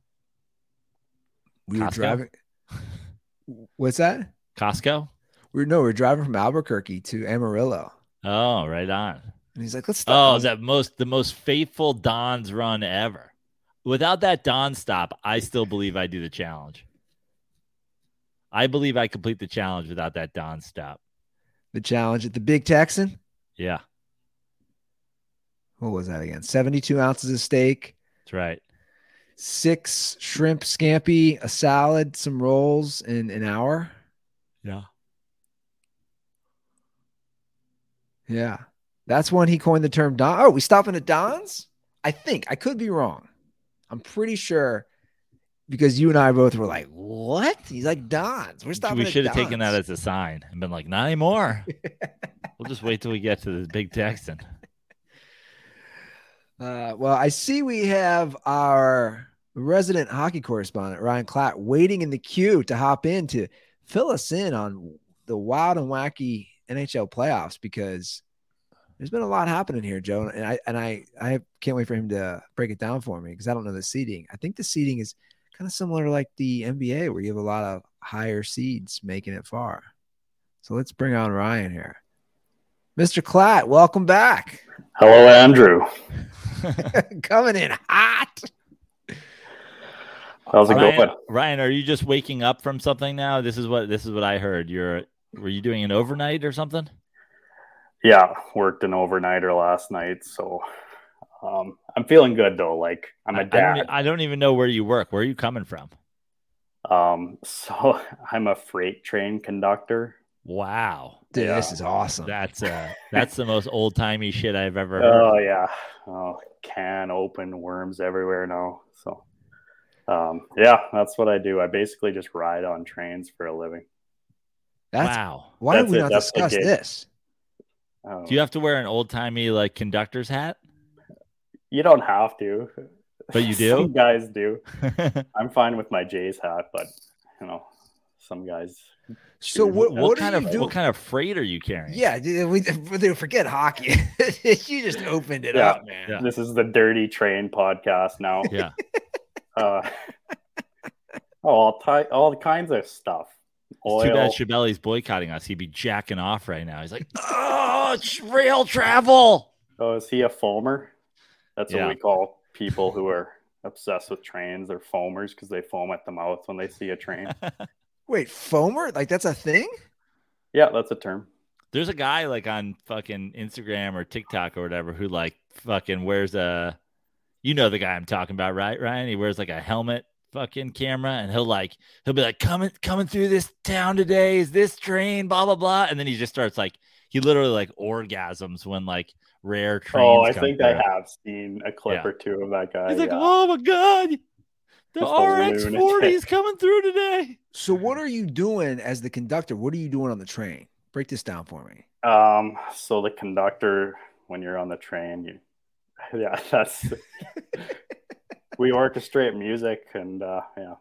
We were driving. <laughs> What's that? Costco? We are no, we are driving from Albuquerque to Amarillo, Oh, right on. and he's like, "Let's Stop. Oh, stop." that most the most faithful Don's run ever. Without that Don stop, I still believe I do the challenge. I believe I complete the challenge without that Don stop. The challenge at the Big Texan. Yeah, What was that again? Seventy-two ounces of steak, that's right. six shrimp scampi, a salad, some rolls in an hour. Yeah. Yeah. That's when he coined the term Don. Oh, we stopping at Don's? I think. I could be wrong. I'm pretty sure because you and I both were like, what? He's like, Don's. We're stopping we should have taken that as a sign and been like, not anymore. <laughs> we'll just wait till we get to the big Texan. <laughs> Uh, well, I see we have our resident hockey correspondent, Ryan Klatt, waiting in the queue to hop in to fill us in on the wild and wacky NHL playoffs because there's been a lot happening here, Joe. And I and I I can't wait for him to break it down for me because I don't know the seating. I think the seating is kind of similar to like the NBA where you have a lot of higher seeds making it far. So let's bring on Ryan here. Mr. Klatt, welcome back. Hello, Andrew. <laughs> <laughs> Coming in hot. How's it Ryan, going? Ryan, are you just waking up from something now? This is what this is what I heard. You're were you doing an overnight or something? Yeah, worked an overnighter last night, so um, I'm feeling good though. Like I'm I- a I don't, dad. I don't even know where you work. Where are you coming from? Um, so <laughs> I'm a freight train conductor. Wow. Dude, Yeah. this is awesome. That's uh <laughs> that's the most old timey shit I've ever heard. Oh yeah, oh, can open worms everywhere now. So um, yeah, that's what I do. I basically just ride on trains for a living. That's wow. why did That's we it. not discuss this? Do you have to wear an old timey like conductor's hat? You don't have to, But you <laughs> do? Some guys do. <laughs> I'm fine with my Jays hat, but you know, some guys. So what? What, What, kind of you doing? what kind of freight are you carrying? Yeah, dude, we, we forget hockey. <laughs> you just opened it Yeah. up, man. Yeah. This is the Dirty Train podcast now. Yeah. Uh, oh, all, ty- all kinds of stuff. It's too bad Oil. Chabelli's boycotting us. He'd be jacking off right now. He's like, oh, it's rail travel. Oh, is he a foamer? That's Yeah. what we call people who are obsessed with trains. They're foamers because they foam at the mouth when they see a train. <laughs> Wait, foamer? Like that's a thing? yeah, that's a term. There's a guy like on fucking Instagram or TikTok or whatever who like fucking wears a, you know the guy I'm talking about, right? Ryan? He wears like a helmet fucking camera and he'll like he'll be like coming coming through this town today is this train blah blah blah and then he just starts like he literally like orgasms when like rare trains. oh, I come think through. I have seen a clip Yeah. or two of that guy. He's like, yeah. oh my god, the RX forty is coming through today. So what are you doing as the conductor? What are you doing on the train? Break this down for me. Um, so the conductor, when you're on the train, you, <laughs> yeah, that's <laughs> we orchestrate music and uh, yeah.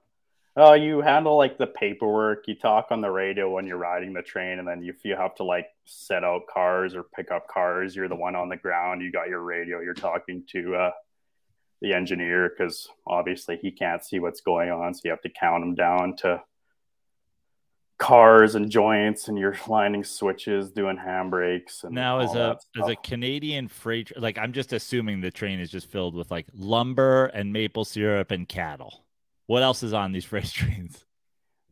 Oh, you handle like the paperwork. You talk on the radio when you're riding the train, and then if you have to like set out cars or pick up cars, you're the one on the ground. You got your radio. You're talking to uh, the engineer because obviously he can't see what's going on, so you have to count them down to cars and joints, and you're <laughs> lining switches, doing handbrakes. And Now, as a as a. Canadian freight, like I'm just assuming the train is just filled with like lumber and maple syrup and cattle. What else is on these <laughs> freight trains?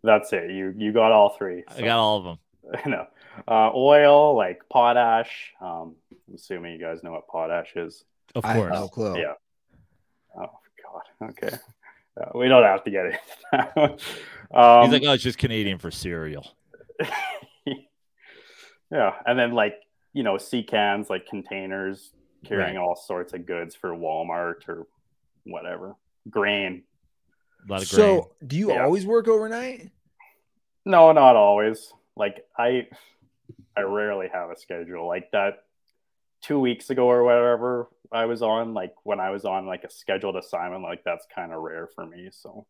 That's it. You you got all three. I got all of them. <laughs> I know. Uh, oil, like potash. Um, I'm assuming you guys know what potash is. Of I course. have no clue. Yeah. Oh God. <laughs> Okay. Uh, we don't have to get into that. um, He's like, oh, it's just Canadian for cereal. yeah, and then like you know, sea cans, like containers carrying Right. all sorts of goods for Walmart or whatever. Grain. A lot of grain. So do you Yeah. always work overnight? No, not always. Like I I rarely have a schedule. Like that two weeks ago or whatever I was on, like when I was on like a scheduled assignment, like that's kind of rare for me. So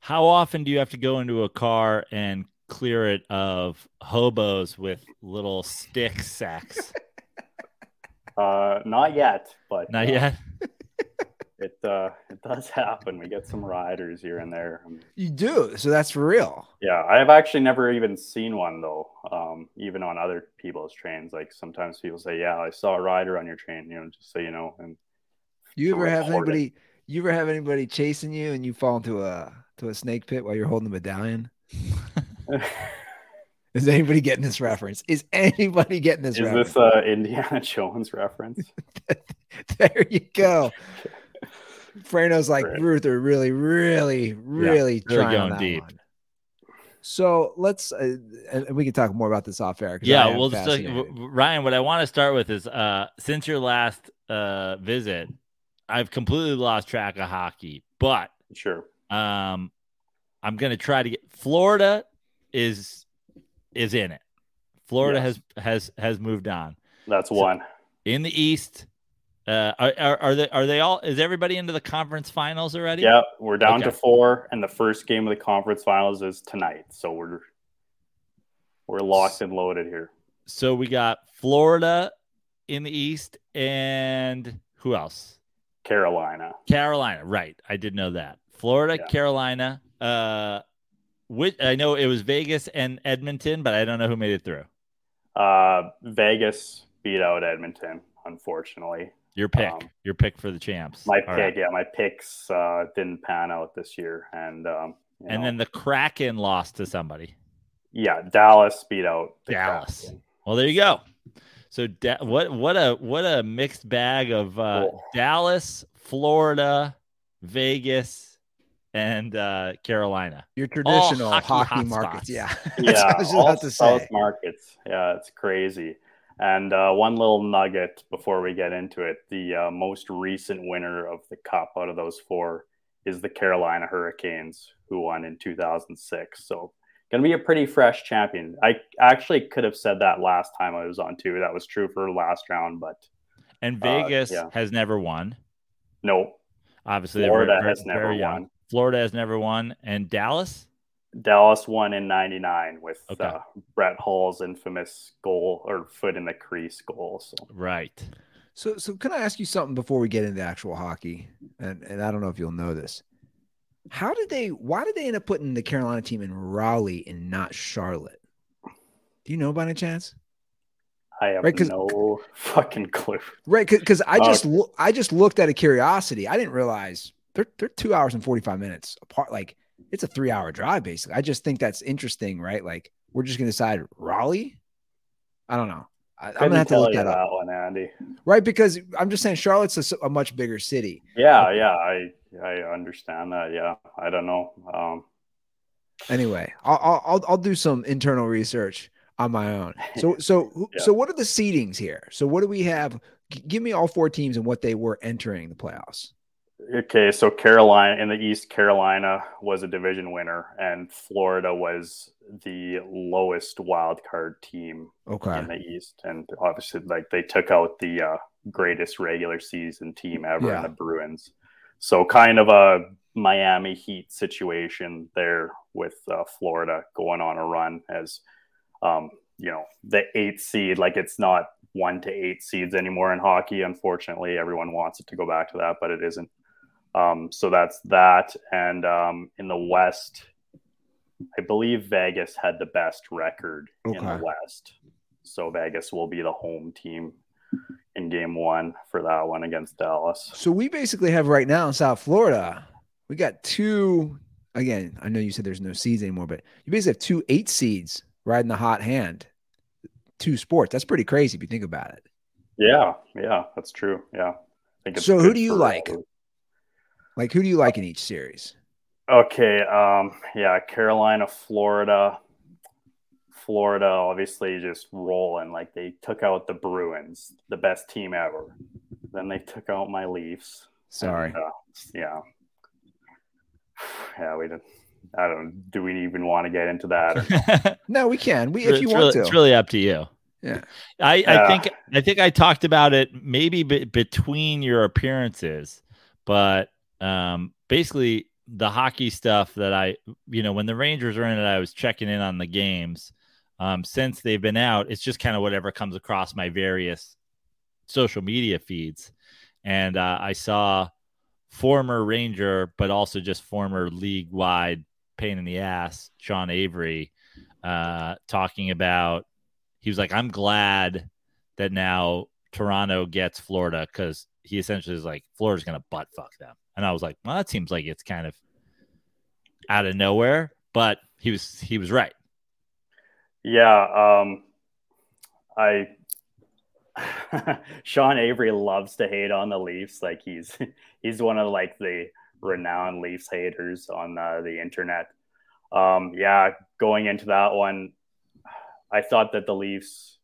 How often do you have to go into a car and clear it of hobos with little stick sacks? <laughs> uh not yet, but Not uh, yet. <laughs> It uh <laughs> it does happen. We get some riders here and there. Um, You do. So that's for real. Yeah, I've actually never even seen one though. Um, even on other people's trains, like sometimes people say, "Yeah, I saw a rider on your train," you know, just so you know. And You ever have anybody you ever have anybody chasing you and you fall into a to a snake pit while you're holding the medallion? <laughs> Is anybody getting this reference? Is anybody getting this is reference? this a Indiana <laughs> Jones reference? there you go. Praino's like Right. Ruther, really, really, really really trying on going that deep. one. So let's, uh, and and we can talk more about this off air. 'cause I Yeah, well, just like, Ryan, what I want to start with is uh, since your last uh, visit, I've completely lost track of hockey, but Sure. um, I'm gonna try to get Florida is is in it. Florida Yes. has has has moved on That's So- one. in the East. Uh, are, are are they are they all? Is everybody into the conference finals already? Yeah, we're down to four, and the first game of the conference finals is tonight. So we're we're locked and loaded here. So we got Florida in the East, and who else? Carolina. Carolina, right? I did know that. Florida, Yeah. Carolina. Uh, which I know it was Vegas and Edmonton, but I don't know who made it through. Uh, Vegas beat out Edmonton, unfortunately. Your pick, Um, your pick for the champs. My All pick, right. yeah, my picks uh, didn't pan out this year, and um, and know, then the Kraken lost to somebody. yeah, Dallas beat out the Dallas. Kraken. Well, there you go. So da- what what a what a mixed bag of uh, Cool. Dallas, Florida, Vegas, and uh, Carolina. Your traditional hockey hockey, hotspots. markets. Yeah. <laughs> Yeah, I was all about to South say. markets. Yeah, it's crazy. And uh, one little nugget before we get into it: the uh, most recent winner of the cup out of those four is the Carolina Hurricanes, who won in 2006. So, going to be a pretty fresh champion. I actually could have said that last time I was on too. That was true for last round, but And Uh, Vegas yeah. has never won. no, Obviously, Florida very- has very never young. won. Florida has never won, and Dallas. Dallas won in '99 with Okay. uh, Brett Hull's infamous goal or foot in the crease goal. So Right. So, so can I ask you something before we get into actual hockey? And and I don't know if you'll know this. How did they? Why did they end up putting the Carolina team in Raleigh and not Charlotte? Do you know by any chance? I have Right, 'cause- no fucking clue. Right, because I Uh, just loo- I just looked at a curiosity. I didn't realize they're they're two hours and forty five minutes apart. Like it's a three hour drive basically. I just think that's interesting, right? Like we're just gonna decide Raleigh. I don't know. I, I'm gonna have to look that up, one, Andy. right? Because I'm just saying Charlotte's a much bigger city. Yeah, yeah, I I understand that. Yeah, I don't know. Um, Anyway, I'll I'll I'll, I'll do some internal research on my own. So <laughs> so Yeah. so what are the seedings here? So what do we have? G- give me all four teams and what they were entering the playoffs. Okay, so Carolina in the East, Carolina was a division winner, and Florida was the lowest wild card team Okay. in the East, and obviously, like they took out the uh, greatest regular season team ever Yeah. in the Bruins. So kind of a Miami Heat situation there with uh, Florida going on a run as um, you know the eight seed. Like it's not one to eight seeds anymore in hockey. Unfortunately, everyone wants it to go back to that, but it isn't. Um, so that's that. And um, in the West, I believe Vegas had the best record in the West. So Vegas will be the home team in game one for that one against Dallas. So we basically have right now in South Florida, we got two. Again, I know you said there's no seeds anymore, but you basically have two eight seeds riding the hot hand. Two sports. That's pretty crazy if you think about it. Yeah, yeah, that's true. Yeah. I think So who do you like? Like, who do you like in each series? Okay, um, yeah, Carolina, Florida. Florida obviously just rolling. Like they took out the Bruins, the best team ever. Then they took out my Leafs. Sorry. And, uh, yeah. <sighs> Yeah, we did. I don't. Do we even want to get into that? <laughs> No, we can. We if you it's, want really, to. it's really up to you. Yeah. I, I Yeah. think I think I talked about it maybe be, between your appearances, but um, basically the hockey stuff that I, you know, when the Rangers are in it, I was checking in on the games. Um, since they've been out, it's just kind of whatever comes across my various social media feeds, and uh, I saw former Ranger, but also just former league wide pain in the ass, Sean Avery, uh, talking about he was like, I'm glad that now Toronto gets Florida because he essentially is like, Florida's going to butt fuck them. And I was like, well, that seems like it's kind of out of nowhere, but he was, he was right. Yeah, um, I <laughs> Sean Avery loves to hate on the Leafs. Like he's he's one of like the renowned Leafs haters on the internet. Um, yeah, going into that one, I thought that the Leafs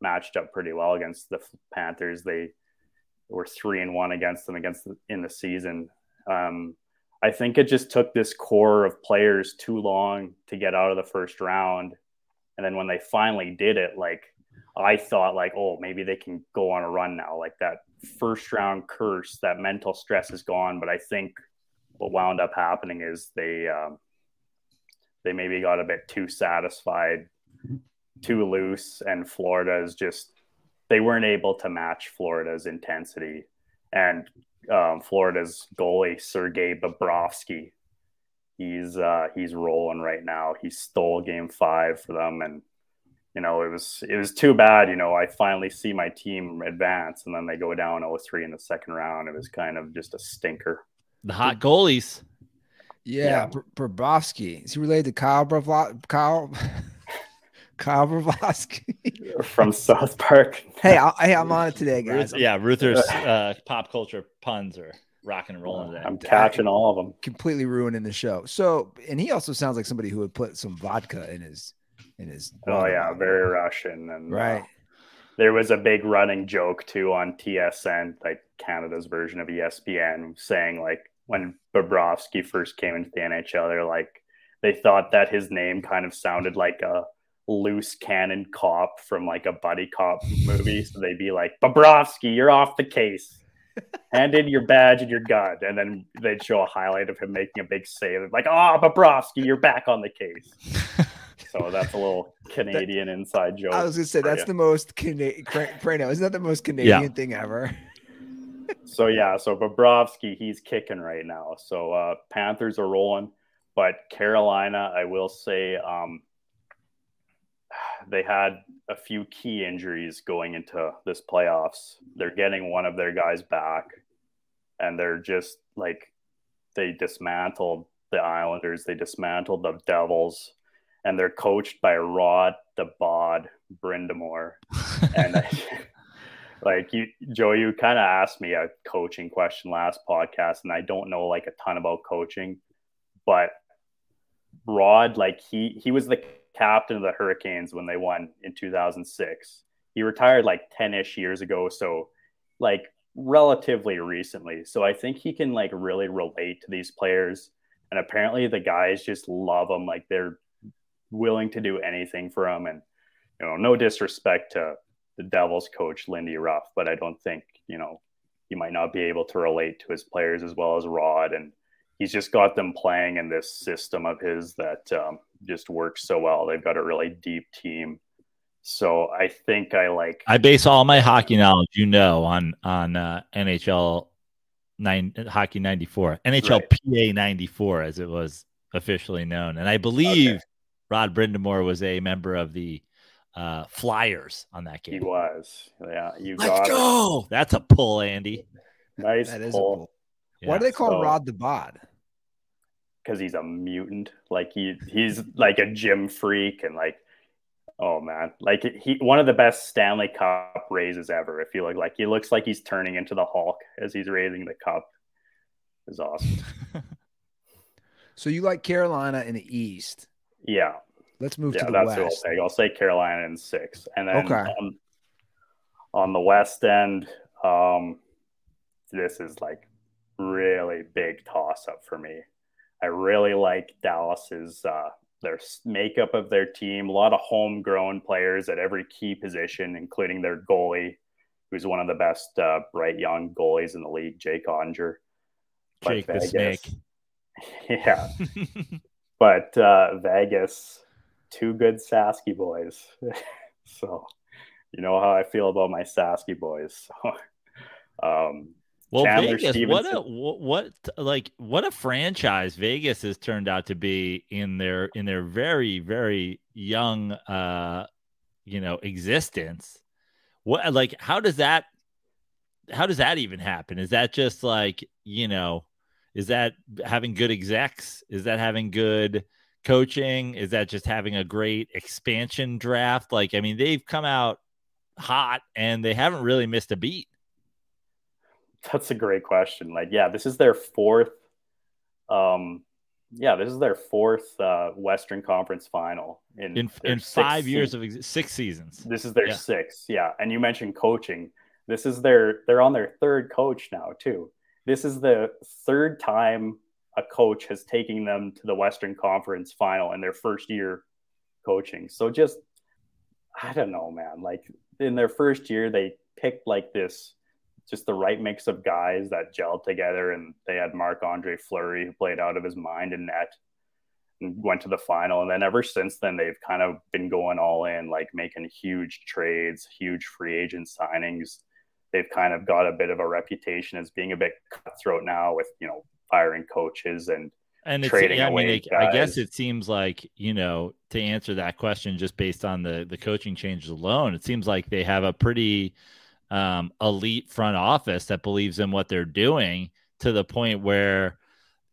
matched up pretty well against the Panthers. They were three and one against them against the, in the season. Um, I think it just took this core of players too long to get out of the first round. And then when they finally did it, like I thought, like, oh, maybe they can go on a run now. Like that first round curse, that mental stress is gone. But I think what wound up happening is they um, they maybe got a bit too satisfied, too loose, and Florida is just they weren't able to match Florida's intensity. And um, Florida's goalie Sergei Bobrovsky he's uh he's rolling right now. He stole game five for them and you know it was it was too bad, you know, I finally see my team advance and then they go down 0-3 in the second round. It was kind of just a stinker. The hot goalies. Yeah, Yeah. Bobrovsky. Is he related to Kyle Bravlo- Kyle <laughs> Kyle Broflovski? From South Park. <laughs> hey, I, hey, I'm on it today, guys. Ruth, yeah, Ruther's <laughs> uh, pop culture puns are rocking and rolling today. I'm catching all of them. completely ruining the show. So, and he also sounds like somebody who would put some vodka in his in his. Oh yeah, very Russian and uh, right. there was a big running joke too on TSN, like Canada's version of ESPN, saying like when Bobrovsky first came into the NHL, they're like they thought that his name kind of sounded like a loose cannon cop from like a buddy cop movie. <laughs> So they'd be like, Bobrovsky, you're off the case. <laughs> hand in your badge and your gun, and then they'd show a highlight of him making a big save. Like, oh, Bobrovsky, you're back on the case. <laughs> so that's a little Canadian inside joke. I was gonna say that's you. the most Canadian. Praino, isn't that the most Canadian thing ever? So yeah, so Bobrovsky, he's kicking right now. So uh, Panthers are rolling, but Carolina, I will say, um, they had a few key injuries going into this playoffs. They're getting one of their guys back, and they're just like they dismantled the Islanders, they dismantled the Devils, and they're coached by Rod the Bod Brind'Amour. <laughs> and I, like you, Joe, you kind of asked me a coaching question last podcast, and I don't know like a ton about coaching, but Rod, like he he was the captain of the Hurricanes when they won in 2006. He retired like 10ish years ago, so like relatively recently. So I think he can like really relate to these players, and apparently the guys just love him. Like they're willing to do anything for him, and you know, no disrespect to the Devils coach Lindy Ruff, but I don't think you know he might not be able to relate to his players as well as Rod, and he's just got them playing in this system of his that um, just works so well. They've got a really deep team, so I think I like. I base all my hockey knowledge, you know, on on uh, NHL nine hockey ninety four, NHL Right. PA ninety four, as it was officially known, and I believe Okay. Rod Brind'Amour was a member of the uh, Flyers on that game. He was, yeah. You Let's got it. go! That's a pull, Andy. nice That is a pull bull. Why do they call so- Rod the Bod? because he's a mutant. Like he he's like a gym freak and like. Oh man, like he one of the best Stanley Cup raises ever. I feel like like he looks like he's turning into the Hulk as he's raising the cup. Is awesome. <laughs> So you like Carolina in the East? Yeah, Let's move yeah, to the that's who I'll West. take. I'll say Carolina in six, and then Okay. on, on the West end, um, this is like really big toss up for me. I really like Dallas's uh, their makeup of their team. A lot of homegrown players at every key position, including their goalie, who's one of the best uh, bright young goalies in the league, Jake Oettinger. Jake the Vegas- Snake. <laughs> Yeah, <laughs> but uh, Vegas, two good Sasky boys. <laughs> so, you know how I feel about my Sasky boys. So, um, Well, Chandler Vegas, what a what, what like what a franchise Vegas has turned out to be in their in their very very young uh you know existence. What like how does that how does that even happen? Is that just like, you know, is that having good execs? Is that having good coaching? Is that just having a great expansion draft? Like I mean, they've come out hot and they haven't really missed a beat. That's a great question. Like, yeah, this is their fourth. Um, yeah, this is their fourth uh, Western Conference final in in in five years se- of ex- six seasons. This is their Yeah. sixth, yeah. And you mentioned coaching. This is their they're on their third coach now too. This is the third time a coach has taken them to the Western Conference final in their first year coaching. So just I don't know, man. Like in their first year, they picked like this just the right mix of guys that gelled together and they had Marc Andre Fleury who played out of his mind in net and went to the final. And then ever since then, they've kind of been going all in, like making huge trades, huge free agent signings. They've kind of got a bit of a reputation as being a bit cutthroat now with, you know, firing coaches and And it's, trading yeah, I mean, away it- I guess it seems like you know to answer that question just based on the the coaching changes alone, it seems like they have a pretty um, elite front office that believes in what they're doing to the point where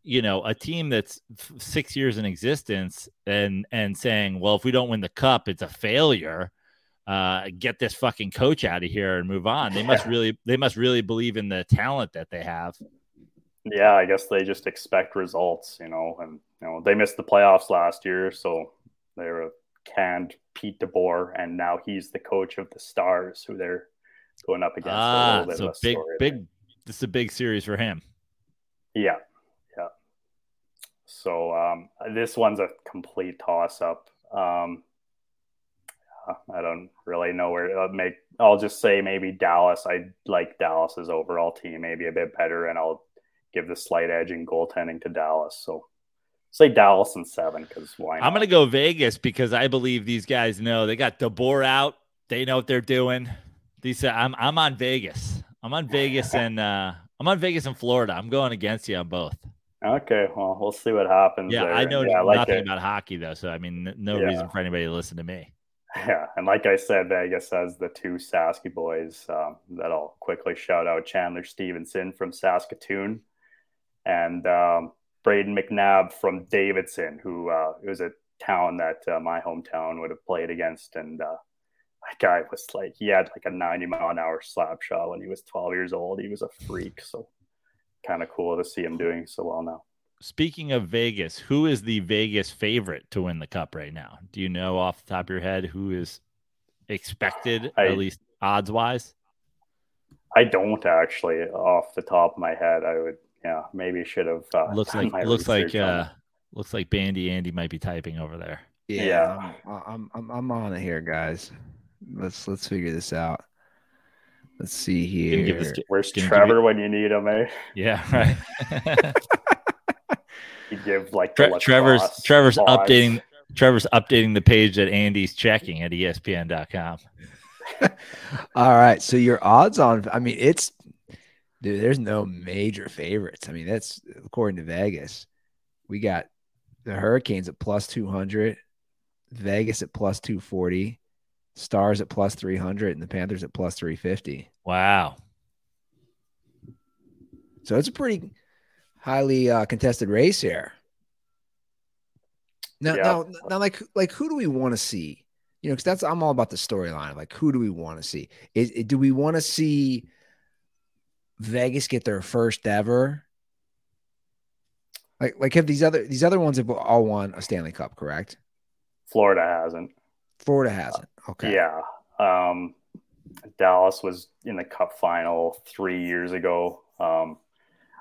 you know a team that's f- six years in existence and and saying, well, if we don't win the cup, it's a failure. Uh, get this fucking coach out of here and move on. They must really, they must really believe in the talent that they have. yeah, I guess they just expect results, you know, and you know they missed the playoffs last year, so they were canned Pete DeBoer, and now he's the coach of the Stars, who they're going up against. a Ah, little bit so of a big, big. there. This is a big series for him. Yeah, yeah. So um, this one's a complete toss up. Um, Uh, I don't really know where I'll make. I'll just say maybe Dallas. I like Dallas's overall team maybe a bit better, and I'll give the slight edge in goaltending to Dallas. So say Dallas and seven because why? Not? I'm gonna go Vegas because I believe these guys know they got DeBoer out. They know what they're doing. These I'm I'm on Vegas. I'm on Vegas and uh, I'm on Vegas and Florida. I'm going against you on both. Okay, well, we'll see what happens. Yeah, there. I know yeah, nothing it. about hockey though, so I mean, no Yeah. reason for anybody to listen to me. Yeah, and like I said, Vegas has the two Sasky boys um, that I'll quickly shout out: Chandler Stephenson from Saskatoon, and um, Brayden McNabb from Davidson, who uh, it was a town that uh, my hometown would have played against, and uh, that guy was like he had like a 90 mile an hour slap shot when he was 12 years old. He was a freak, so kind of cool to see him doing so well now. Speaking of Vegas, who is the Vegas favorite to win the cup right now? Do you know off the top of your head who is expected, I- at least odds wise? I don't actually, off the top of my head. I would, yeah, maybe should have. Uh, looks done like my looks like on uh looks like Bandy Andy might be typing over there. Yeah, Yeah. I'm, I'm I'm I'm on it here, guys. Let's let's figure this out. Let's see you give us- here. Where's give Trevor when you need him, eh? Yeah, <laughs> right. <laughs> He'd give like Tre- Trevor's Trevor's pause. updating Trevor's updating the page that Andy's checking at ESPN.com. <laughs> All right, so your odds on I mean it's dude, there's no major favorites. I mean, that's according to Vegas. We got the Hurricanes at plus 200, Vegas at plus 240, Stars at plus 300 and the Panthers at plus 350. Wow. So it's a pretty highly uh, contested race here. Now, Yeah. now, now, like, like, who do we want to see? You know, because that's I'm all about the storyline. Like, who do we want to see? Is do we want to see Vegas get their first ever? Like, like have these other these other ones have all won a Stanley Cup, correct? Florida hasn't. Florida hasn't. Okay. Yeah. Um, Dallas was in the Cup final three years ago. Um,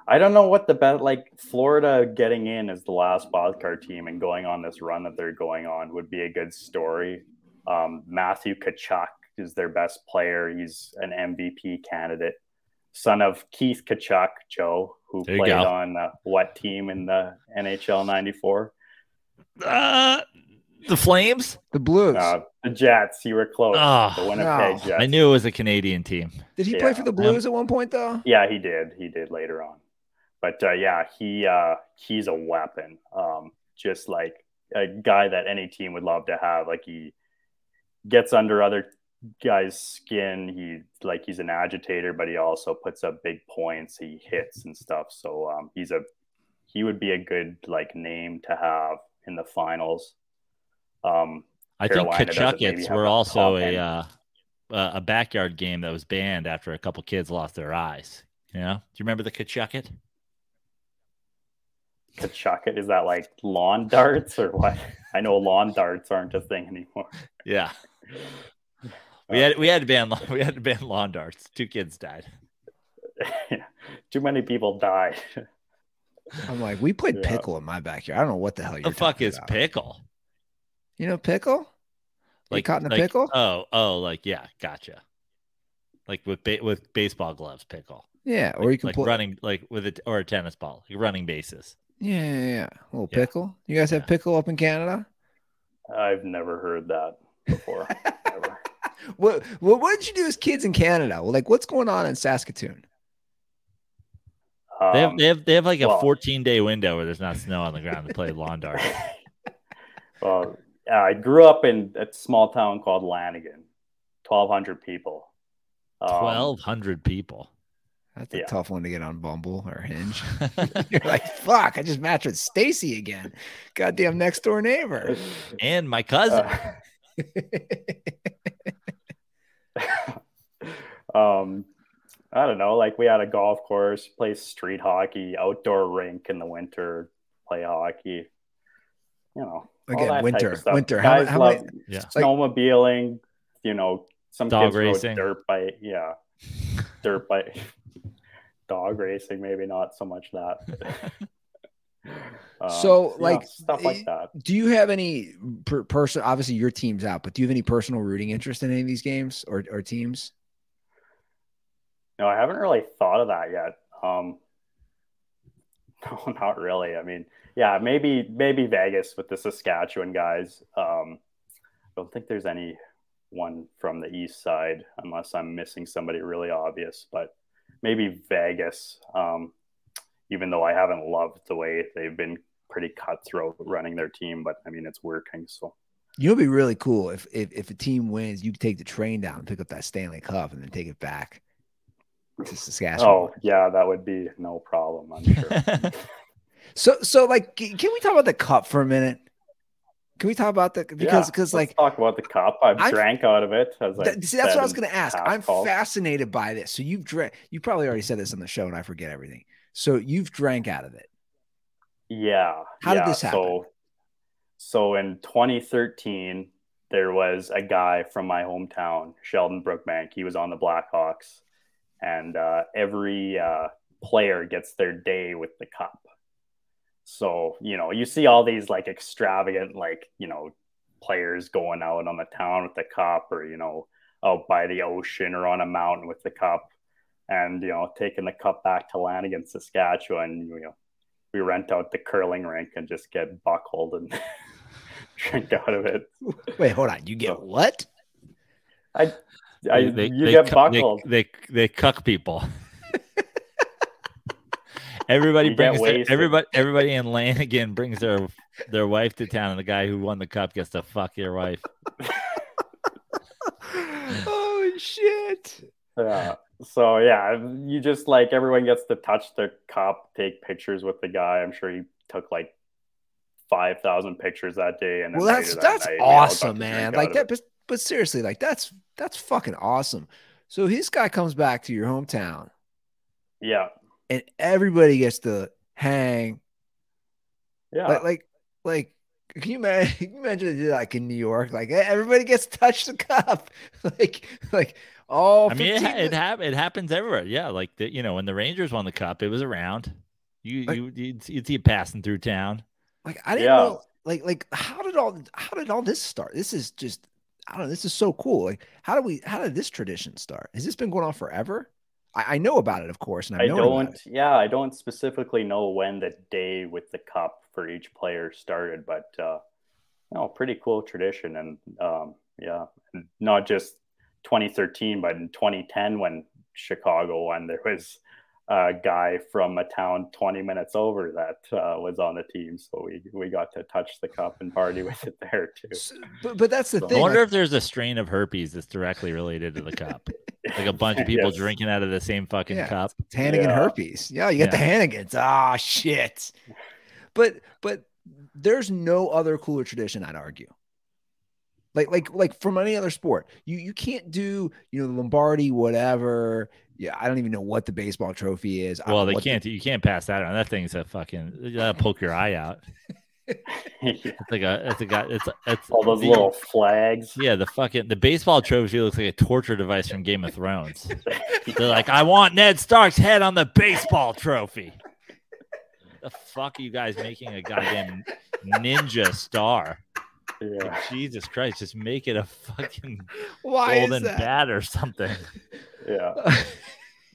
I don't know what the bet like Florida getting in as the last wildcard team and going on this run that they're going on would be a good story. Um, Matthew Tkachuk is their best player. He's an MVP candidate, son of Keith Tkachuk, Joe, who played go. on uh, what team in the NHL '94? Uh, the Flames? The Blues. Uh, the Jets. You were close. Oh, the Winnipeg no. Jets. I knew it was a Canadian team. Did he play for the Blues at one point though? Yeah, he did. He did later on. But uh, yeah, he uh, he's a weapon. Um, just like a guy that any team would love to have. Like he gets under other guys' skin. He like he's an agitator, but he also puts up big points. He hits and stuff. So um, he's a he would be a good like name to have in the finals. Um, I Carolina think doesn't Kachuckets were also a uh, a a backyard game that was banned after a couple kids lost their eyes. You know? Do you remember the Kachucket? Kachuk is that like lawn darts or what? I know lawn darts aren't a thing anymore. Yeah. <laughs> We had we had to ban we had to ban lawn darts. Two kids died. <laughs> Too many people died. I'm like, we played Yeah. pickle in my backyard. I don't know what the hell you're The fuck talking is about. pickle? You know pickle? Like caught in a like- pickle? Oh, oh, like yeah, gotcha. Like with ba- with baseball gloves, pickle. Yeah, or you can like play. running like with a or a tennis ball, like running bases. Yeah, yeah, yeah. A little Yeah. pickle. You guys have pickle up in Canada? I've never heard that before. <laughs> <laughs> What, what what did you do as kids in Canada? Well, like what's going on in Saskatoon? They have Um, they have they have like a 14 day window where there's not snow on the ground to play lawn darts. <laughs> well, yeah, I grew up in a small town called Lanigan, twelve hundred people. Um, 1,200 people. That's a Yeah. tough one to get on Bumble or Hinge. <laughs> <laughs> You're like, fuck, I just matched with Stacy again. Goddamn next door neighbor. and my cousin. uh, <laughs> um, I don't know. Like we had a golf course, play street hockey, outdoor rink in the winter, play hockey. You know, all Again, winter, winter. How, Guys how love many, yeah. snowmobiling. You know, some Dog kids racing. rode dirt bike. Yeah, dirt bike. <laughs> Dog racing, maybe not so much that. Um, <laughs> So, you know, like, stuff like that. Do you have any per- person? Obviously, your team's out, but do you have any personal rooting interest in any of these games or, or teams? No, I haven't really thought of that yet. Um, <laughs> no, not really. I mean, yeah, maybe maybe Vegas with the Saskatchewan guys. Um, I don't think there's any one from the east side unless I'm missing somebody really obvious. But maybe Vegas. Um, even though I haven't loved the way they've been pretty cutthroat running their team, but I mean it's working. So You know, it'd be really cool if, if if a team wins, you take the train down and pick up that Stanley Cup and then take it back to Saskatchewan. oh yeah, that would be no problem. I'm sure. <laughs> So so like, can we talk about the cup for a minute? Can we talk about the because because let's like talk about the cup. I've I'm- drank out of it. I Th- see, that's what I was going to ask. I'm calls. fascinated by this. So you've drank. You probably already said this on the show, and I forget everything. So you've drank out of it. Yeah. How did this happen? So, so in 2013, there was a guy from my hometown, Sheldon Brookbank. He was on the Blackhawks, and uh, every uh, player gets their day with the cup. So you know, you see all these like extravagant, like you know, players going out on the town with the cup, or you know, out by the ocean or on a mountain with the cup, and you know, taking the cup back to Lanigan, Saskatchewan. You know, we rent out the curling rink and just get buckled and <laughs> drink out of it. Wait, hold on. You get So- what? I, I They- you they get cu- they- buckled. They, they cuck people. <laughs> everybody You brings their, everybody everybody in Lanigan <laughs> brings their their wife to town, and the guy who won the cup gets to fuck your wife. <laughs> oh shit! Yeah. So yeah, you just like everyone gets to touch the cup, take pictures with the guy. I'm sure he took like five thousand pictures that day. And Well, that's that that's night, we all got awesome, man. Like that, but, but seriously, like that's that's fucking awesome. So his guy comes back to your hometown, Yeah. And everybody gets to hang. Yeah. Like, like, like, can you imagine? <laughs> Can you imagine if like in New York? Like eh, everybody gets to touch the cup. <laughs> like, like all. I mean, it, 15 ha- it, hap- it happens everywhere. Yeah, like the, you know when the Rangers won the cup, it was around. You Like- you you'd, you'd see it passing through town. Like I didn't Yeah. know. Like like how did all how did all this start? This is just I don't know. This is so cool. Like how do we how did this tradition start? Has this been going on forever? I, I know about it, of course, and I I've known don't. it. Yeah, I don't specifically know when the day with the cup for each player started, but uh, no, pretty cool tradition, and um, yeah, not just 2013, but in 2010 when Chicago won, there was a guy from a town 20 minutes over that uh, was on the team, so we we got to touch the cup and party <laughs> with it there too. S- But but that's the So- I wonder like- if there's a strain of herpes that's directly related to the cup. Like a bunch of <laughs> people Yes. drinking out of the same fucking Yeah. cup. It's Lanigan Yeah. herpes. Yeah, you get the Lanigans. Ah, shit. But but there's no other cooler tradition, I'd argue. Like like like from any other sport, you you can't do you know the Lombardi whatever. Yeah, I don't even know what the baseball trophy is. I Well, they can't. You can't pass that on. That thing's a fucking. That'll poke your eye out. <laughs> It's like a. It's a guy. It's it's All those the- little flags. Yeah, the fucking the baseball trophy looks like a torture device from Game of Thrones. <laughs> They're like, I want Ned Stark's head on the baseball trophy. The fuck are you guys making a goddamn ninja star? yeah. Jesus Christ, just make it a fucking Why golden bat or something. Yeah. <laughs>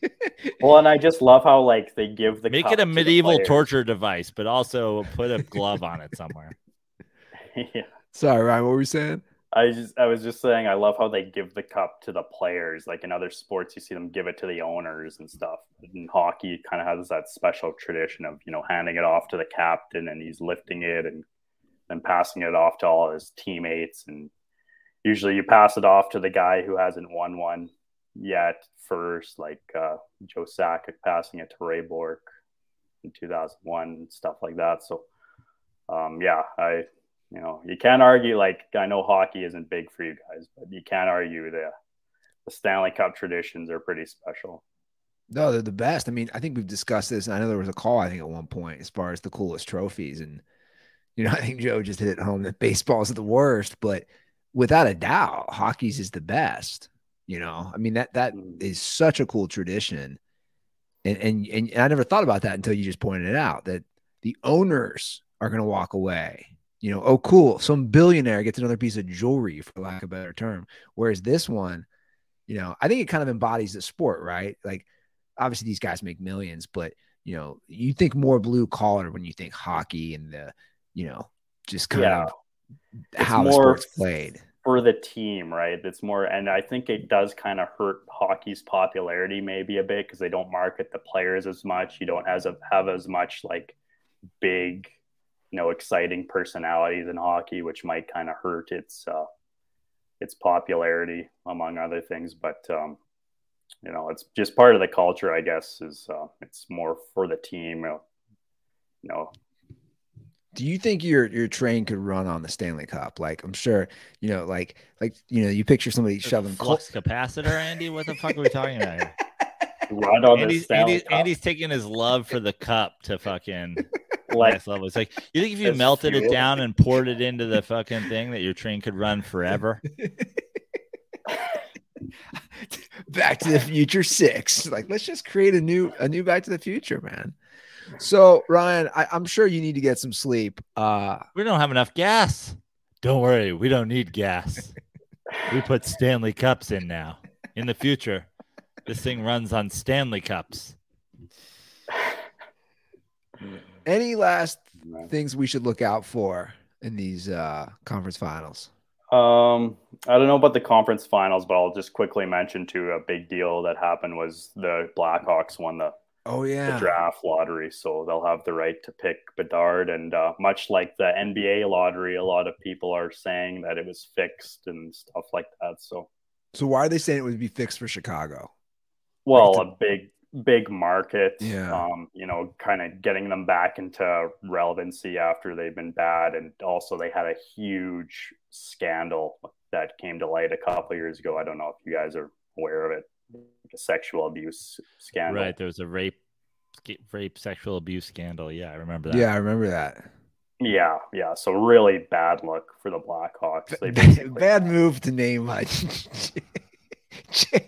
<laughs> Well, and I just love how like they give the Make cup it a the medieval players. torture device, but also put a glove on it somewhere. <laughs> <laughs> yeah. Sorry, Ryan, what were you saying? I just I was just saying I love how they give the cup to the players. Like in other sports, you see them give it to the owners and stuff. In hockey, it kind of has that special tradition of you know handing it off to the captain and he's lifting it and then passing it off to all his teammates. And usually, you pass it off to the guy who hasn't won one yet first, like uh, Joe Sakic passing it to Ray Bourque in 2001 and stuff like that. So, um, yeah, I you know, you can't argue like I know hockey isn't big for you guys, but you can't argue the the Stanley Cup traditions are pretty special. No, they're the best. I mean, I think we've discussed this, and I know there was a call, I think, at one point as far as the coolest trophies. And, you know, <laughs> I think Joe just hit it home that baseball's the worst, but without a doubt, hockey's is the best. You know, I mean, that that Mm. such a cool tradition. And, and and I never thought about that until you just pointed it out that the owners are going to walk away. You know, oh, cool. Some billionaire gets another piece of jewelry, for lack of a better term. Whereas this one, you know, I think it kind of embodies the sport, right? Like, obviously, these guys make millions, but, you know, you think more blue collar when you think hockey and the, you know, just kind Yeah. of It's how the more sport's played. For the team, right? It's more, and I think it does kind of hurt hockey's popularity maybe a bit because they don't market the players as much. You don't has have as much like big, you know, exciting personalities in hockey, which might kind of hurt its uh, its popularity among other things. But um, you know, it's just part of the culture, I guess. Is uh, it's more for the team. uh, You know, Do you think your your train could run on the Stanley Cup? Like, I'm sure, you know, like like you know, you picture somebody shoving clo- flux capacitor, Andy. What the fuck are we talking about here? run on the Andy's, Stanley Andy, Cup. Andy's taking his love for the cup to fucking <laughs> like next level. It's like you think if you As melted it down and poured it into the fucking thing that your train could run forever. <laughs> Back to the Future Six. Like, let's just create a new a new Back to the Future, man. So Ryan, I, I'm sure you need to get some sleep. Uh, We don't have enough gas. Don't worry, we don't need gas. We put Stanley Cups in now. In the future, this thing runs on Stanley Cups. any last things we should look out for in these uh, conference finals? Um, I don't know about the conference finals, but I'll just quickly mention too a big deal that happened was the Blackhawks won the, Oh yeah, the draft lottery, so they'll have the right to pick Bedard. And uh, much like the NBA lottery, a lot of people are saying that it was fixed and stuff like that. So, So why are they saying it would be fixed for Chicago? well, Right a big big market. Yeah. Um, you know, kind of getting them back into relevancy after they've been bad, and also they had a huge scandal that came to light a couple of years ago. I don't know if you guys are aware of it, sexual abuse scandal. Right. There was a rape rape sexual abuse scandal. Yeah, I remember that. Yeah, I remember that. Yeah, yeah. So really bad look for the Blackhawks. They Bad, basically- <laughs> bad move to name like <laughs> Jerry.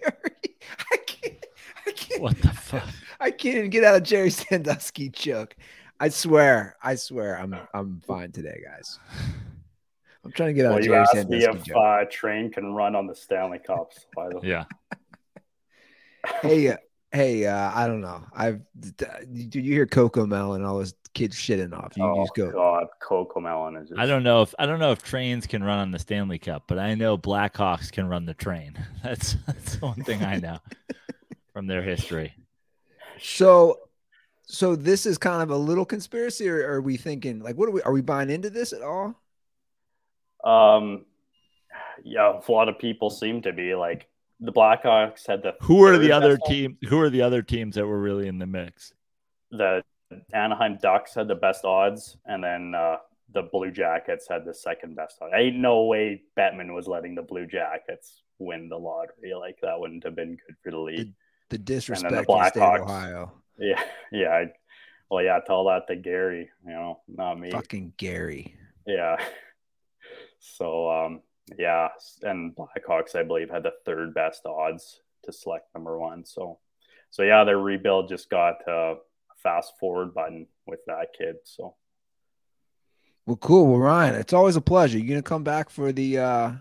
I can't. I can't. What the fuck? <laughs> I can't even get out of Jerry Sandusky joke. I swear. I swear. I'm. I'm fine today, guys. I'm trying to get out Well, of you Jerry asked me Sandusky if joke. uh, train can run on the Stanley Cups. By the way. Yeah. Hey, uh, hey. Uh, I don't know. I've. Did you hear Coco Melon? All those kids shitting off. You oh just go. God, Coco Melon is. Just, I don't know if I don't know if trains can run on the Stanley Cup, but I know Blackhawks can run the train. <laughs> That's that's the one thing I know from their history. So, so this is kind of a little conspiracy, or are we thinking like, what are we? Are we buying into this at all? Um, yeah, a lot of people seem to be like the Blackhawks had the Who are the other team? Who are the other teams that were really in the mix? The Anaheim Ducks had the best odds, and then uh, the Blue Jackets had the second best odds. Ain't no way Bettman was letting the Blue Jackets win the lottery. Like that wouldn't have been good for the league. The disrespect the in the state Blackhawks. of Ohio. Yeah, <laughs> yeah. I, well, yeah. Tell that to Gary. You know, not me. Fucking Gary. Yeah. <laughs> So um yeah, and Blackhawks I believe had the third best odds to select number one. So so yeah, their rebuild just got uh, a fast forward button with that kid. So Well, cool. Well, Ryan, it's always a pleasure. You gonna come back for the uh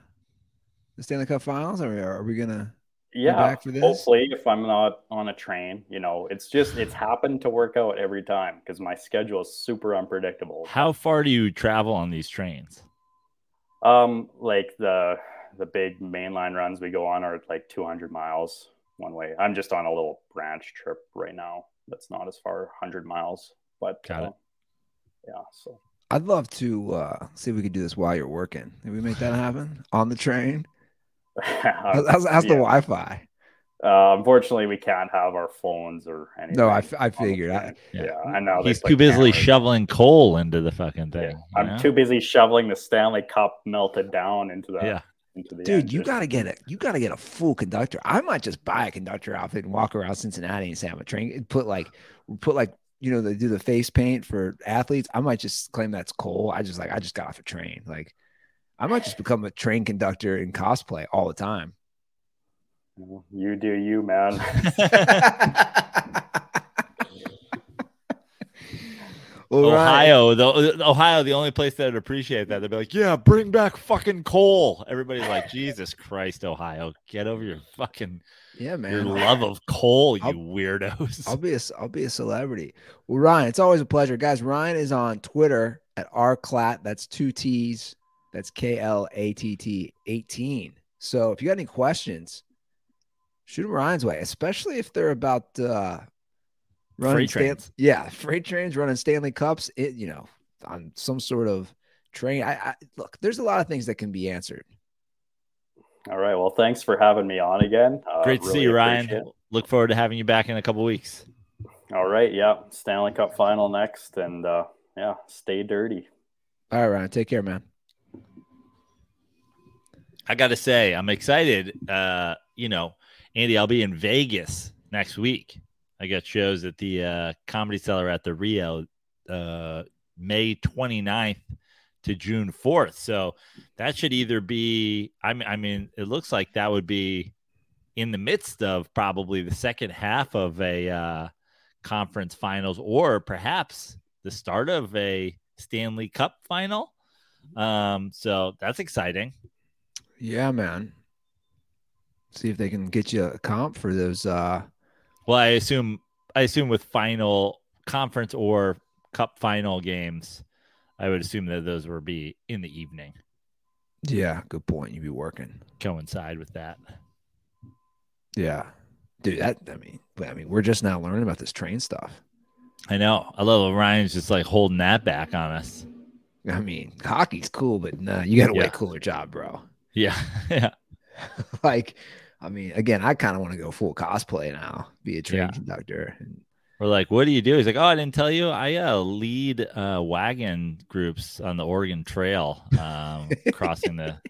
the Stanley Cup Finals, or are we gonna? yeah, back for this? hopefully if I'm not on a train, you know, it's just it's happened to work out every time because my schedule is super unpredictable. How far do you travel on these trains? Um, like the the big mainline runs we go on are like 200 miles one way. I'm just on a little branch trip right now. That's not as far, 100 miles, but Got it. uh, yeah. So I'd love to uh see if we could do this while you're working. Can we make that happen on the train? <laughs> How's, how's, how's the Wi-Fi? Uh, unfortunately, we can't have our phones or anything. No, I, f- I on the figured. I. Yeah. yeah, I know. He's put too busy cameras. shoveling coal into the fucking thing. you I'm know? too busy shoveling the Stanley Cup melted down into the Yeah. into the dude, you gotta get a you gotta get a full conductor. I might just buy a conductor outfit and walk around Cincinnati and say I'm a train. Put like put like you know they do the face paint for athletes. I might just claim that's coal. I just like I just got off a train. Like I might just become a train conductor in cosplay all the time. You do you, man. <laughs> Well, Ryan- Ohio, the Ohio, the only place that would appreciate that, they'd be like, "Yeah, bring back fucking coal." Everybody's like, <laughs> "Jesus Christ, Ohio, get over your fucking Yeah, man. your love of coal, you I'll- weirdos." I'll be a I'll be a celebrity. Well, Ryan, it's always a pleasure, guys. Ryan is on Twitter at rclat. That's two T's. That's K L A T T eighteen. So if you got any questions, shoot them Ryan's way, especially if they're about uh, running Freight Stan- trains. yeah, freight trains running Stanley Cups. It you know on some sort of train. I, I look. There's a lot of things that can be answered. All right. Well, thanks for having me on again. Uh, Great to see you, Ryan. it. Look forward to having you back in a couple weeks. All right. Yeah. Stanley Cup final next. And uh, yeah, stay dirty. All right, Ryan. Take care, man. I got to say, I'm excited. Uh, you know, Andy, I'll be in Vegas next week. I got shows at the uh, Comedy Cellar at the Rio, uh, May 29th to June 4th. So that should either be, I mean, I mean, it looks like that would be in the midst of probably the second half of a uh, conference finals or perhaps the start of a Stanley Cup final. Um, so that's exciting. Yeah, man. See if they can get you a comp for those. uh Well, I assume I assume with final conference or cup final games, I would assume that those would be in the evening, Yeah, good point. You'd be working. coincide with that. Yeah, dude. That I mean, I mean, we're just now learning about this train stuff. I know. I love Ryan's just like holding that back on us. I mean, hockey's cool, but nah, you got a way cooler job, bro. Yeah, <laughs> yeah. <laughs> like, I mean, again, I kind of want to go full cosplay now, be a train Yeah. conductor. We're like, what do you do? He's like, oh, I didn't tell you. I uh, lead uh, wagon groups on the Oregon Trail, um, <laughs> crossing the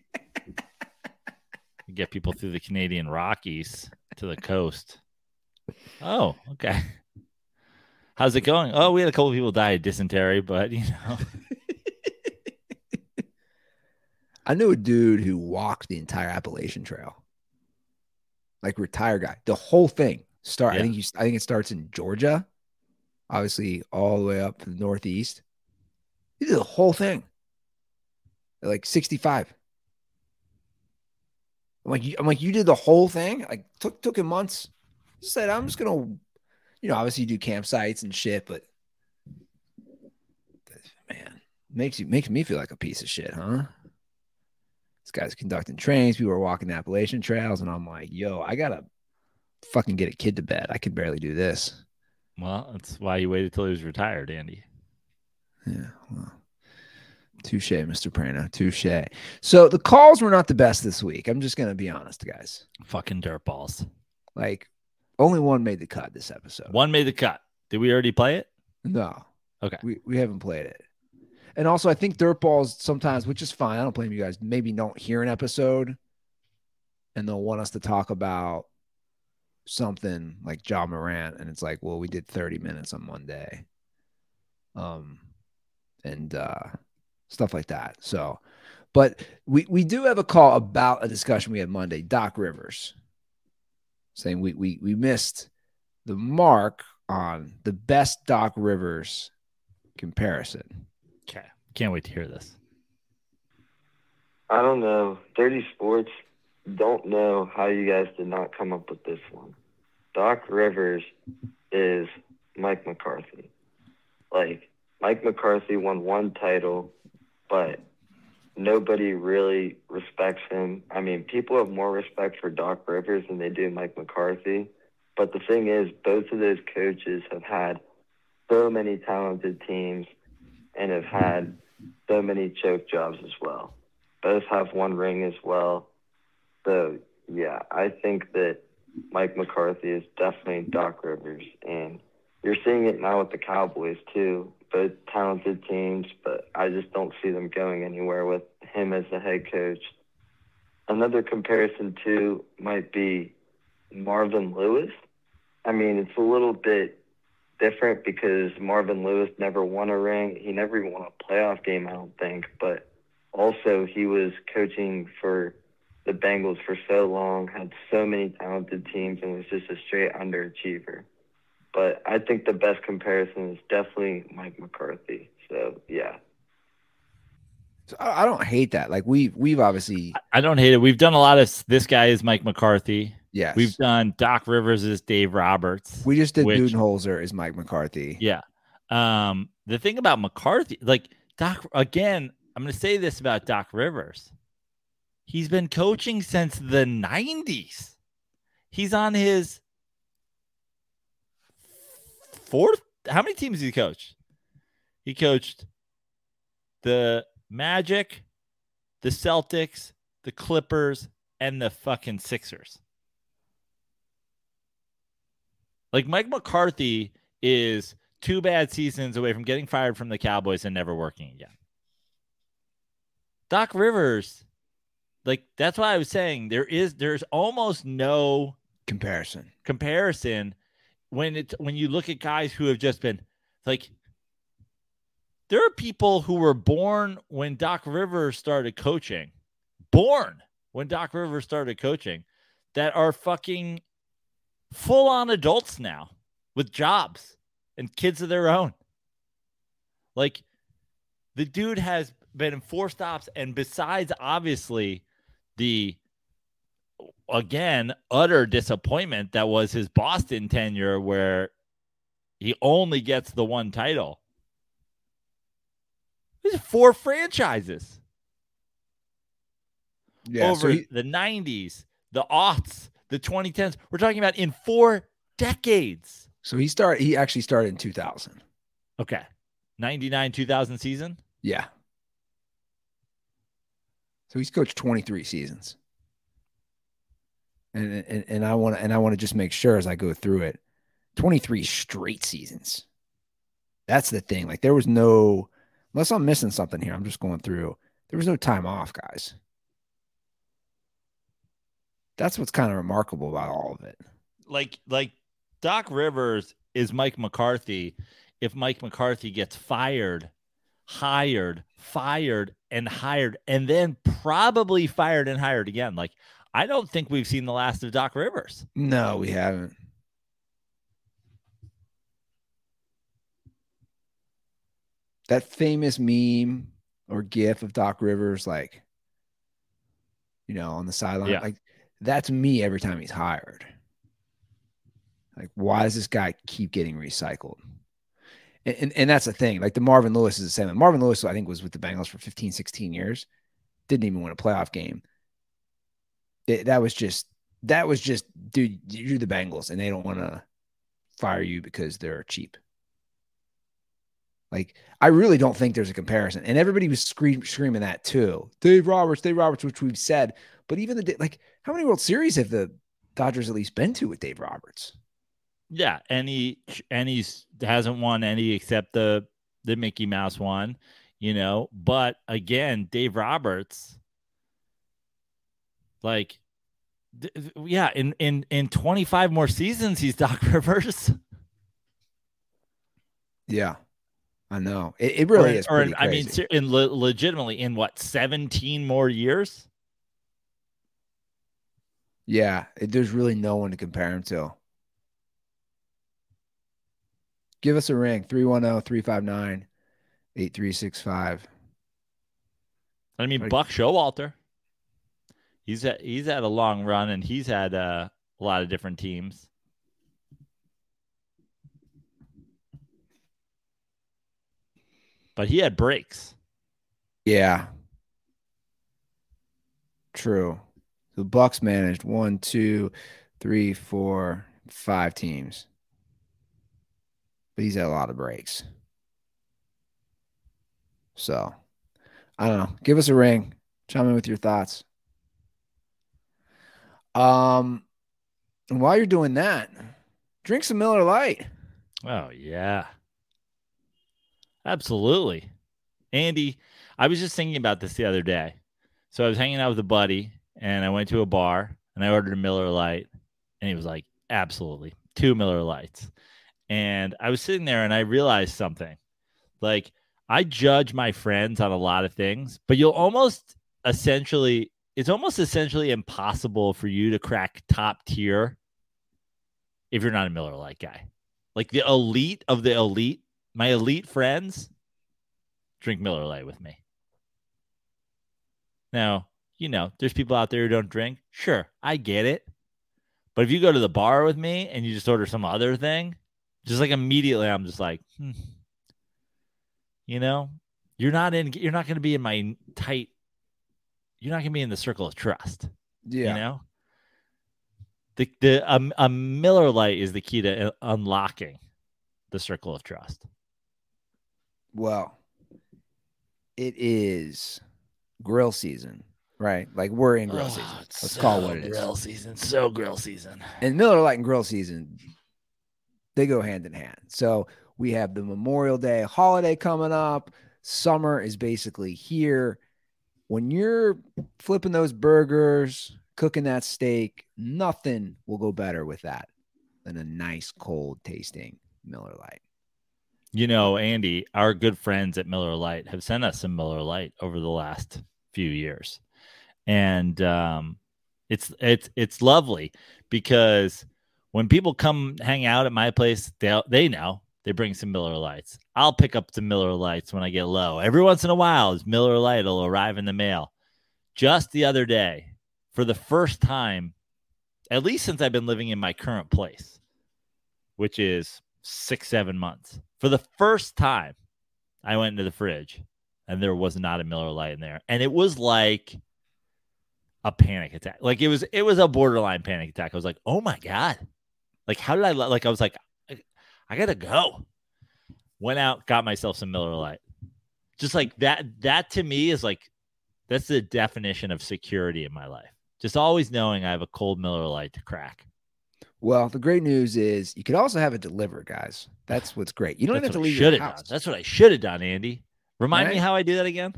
get people through the Canadian Rockies to the coast. Oh, okay. How's it going? Oh, we had a couple people die of dysentery, but you know, <laughs> I knew a dude who walked the entire Appalachian Trail, like retire guy, the whole thing. Start. I think you. I think it starts in Georgia, obviously all the way up to the northeast. He did the whole thing. At like sixty-five. I'm like, you, I'm like, you did the whole thing. Like, took took him months. He said, I'm just gonna, you know, obviously you do campsites and shit, but <sighs> man, makes you makes me feel like a piece of shit, huh? This guy's conducting trains. People are walking the Appalachian trails, and I'm like, yo, I gotta fucking get a kid to bed. I can barely do this. well, that's why you waited till he was retired, Andy. Yeah. Well, touche, Mr. Praino. Touche. So the calls were not the best this week. I'm just gonna be honest, guys. Fucking dirtballs. Like, only one made the cut this episode. One made the cut. Did we already play it? No. Okay. We we haven't played it. And also I think dirtballs sometimes, which is fine. I don't blame you guys, maybe don't hear an episode and they'll want us to talk about something like Ja Morant. And it's like, well, we did 30 minutes on Monday. Um and uh stuff like that. So but we we do have a call about a discussion we had Monday, Doc Rivers, saying we we we missed the mark on the best Doc Rivers comparison. Okay. Can't wait to hear this. I don't know. Dirty Sports don't know how you guys did not come up with this one. Doc Rivers is Mike McCarthy. Like, Mike McCarthy won one title, but nobody really respects him. I mean, people have more respect for Doc Rivers than they do Mike McCarthy. But the thing is, both of those coaches have had so many talented teams and have had so many choke jobs as well. Both have one ring as well. So, yeah, I think that Mike McCarthy is definitely Doc Rivers. And you're seeing it now with the Cowboys, too. Both talented teams, but I just don't see them going anywhere with him as the head coach. Another comparison, too, might be Marvin Lewis. I mean, it's a little bit different because Marvin Lewis never won a ring. He never even won a playoff game, I don't think. But also, he was coaching for the Bengals for so long, had so many talented teams, and was just a straight underachiever. but I think the best comparison is definitely Mike McCarthy. So yeah. So I, I don't hate that. Like we've we've obviously I don't hate it. We've done a lot of this guy is Mike McCarthy. Yes. We've done Doc Rivers is Dave Roberts. we just did which- Budenholzer is Mike McCarthy. Yeah. Um, the thing about McCarthy, like Doc, again, I'm going to say this about Doc Rivers. He's been coaching since the 90s. He's on his fourth. How many teams did he coach? He coached the Magic, the Celtics, the Clippers, and the fucking Sixers. Like Mike McCarthy is two bad seasons away from getting fired from the Cowboys and never working again. Doc Rivers, like that's why I was saying there is there's almost no Comparison. comparison when it's when you look at guys who have just been like there are people who were born when Doc Rivers started coaching, born when Doc Rivers started coaching, that are fucking full on adults now with jobs and kids of their own. Like the dude has been in four stops, and besides obviously the again utter disappointment that was his Boston tenure, where he only gets the one title. There's four franchises Yeah. over so he- the 90s, the aughts, the 2010s. We're talking about in four decades. so he started. He actually started in 2000. Okay. 99 2000 season. Yeah. So he's coached 23 seasons. And and, and I want to and I want to just make sure as I go through it, 23 straight seasons. That's the thing. Like there was no unless I'm missing something here. I'm just going through. There was no time off, guys. That's what's kind of remarkable about all of it. Like like Doc Rivers is Mike McCarthy if Mike McCarthy gets fired, hired, fired and hired and then probably fired and hired again. Like I don't think we've seen the last of Doc Rivers. No, we haven't. That famous meme or gif of Doc Rivers, like, you know, on the sideline, Yeah. like that's me every time he's hired. Like, why does this guy keep getting recycled? And, and, and that's the thing. Like, the Marvin Lewis is the same. Marvin Lewis, I think, was with the Bengals for 15, 16 years. Didn't even win a playoff game. It- that was just that was just dude you're the bengals and they don't want to fire you because they're cheap like i really don't think there's a comparison and everybody was scream, screaming that too dave roberts dave roberts which we've said but even the like how many world series have the dodgers at least been to with dave roberts Yeah, and he and he's hasn't won any except the the Mickey Mouse one, you know. But again, Dave Roberts, like, th- yeah, in in in twenty five more seasons, he's Doc <laughs> Rivers. yeah i know it, it really or, is or in, I mean, in le- legitimately in what seventeen more years? Yeah it, there's really no one to compare him to give us a ring oh, 310-359-8365 I mean, Like- Buck Showalter. He's had, he's had a long run, and he's had uh, a lot of different teams. But he had breaks. Yeah. True. The Bucks managed one, two, three, four, five teams. But he's had a lot of breaks. So I don't know. Give us a ring. Chime in with your thoughts. Um and while you're doing that, drink some Miller Lite. Oh yeah, absolutely, Andy. I was just thinking about this the other day. So I was hanging out with a buddy, and I went to a bar, and I ordered a Miller Lite, and he was like, "Absolutely, two Miller Lites." And I was sitting there, and I realized something. Like I judge my friends on a lot of things, but you'll almost essentially. It's almost essentially impossible for you to crack top tier if you're not a Miller Lite guy Like the elite of the elite, my elite friends drink Miller Lite with me. Now, you know, there's people out there who don't drink. Sure, I get it. But if you go to the bar with me and you just order some other thing, just like immediately I'm just like, hmm. you know, you're not in you're not going to be in my tight you're not going to be in the circle of trust. Yeah. You know? The the um, a Miller Lite is the key to uh, unlocking the circle of trust. Well, it is grill season, right? Like we're in grill Oh, season. Let's call it so what it is. Grill season, so grill season. And Miller Lite and grill season, they go hand in hand. So we have the Memorial Day holiday coming up. Summer is basically here. When you're flipping those burgers, cooking that steak, nothing will go better with that than a nice cold tasting Miller Lite. You know, Andy, our good friends at Miller Lite have sent us some Miller Lite over the last few years, and um, it's it's it's lovely because when people come hang out at my place, they they know they bring some Miller Lites. I'll pick up some Miller Lites when I get low. Every once in a while, Miller Lite will arrive in the mail. Just the other day, for the first time, at least since I've been living in my current place, which is six, seven months. For the first time, I went into the fridge and there was not a Miller Lite in there. And it was like a panic attack. Like it was, it was a borderline panic attack. I was like, oh my God. Like, how did I, like, I was like, I, I gotta go. Went out, got myself some Miller Lite. Just like that, that to me is like, that's the definition of security in my life. Just always knowing I have a cold Miller Lite to crack. Well, the great news is you could also have it delivered, guys. That's what's great. You don't That's have to leave your house. done. That's what I should have done, Andy. Remind me how I do that again.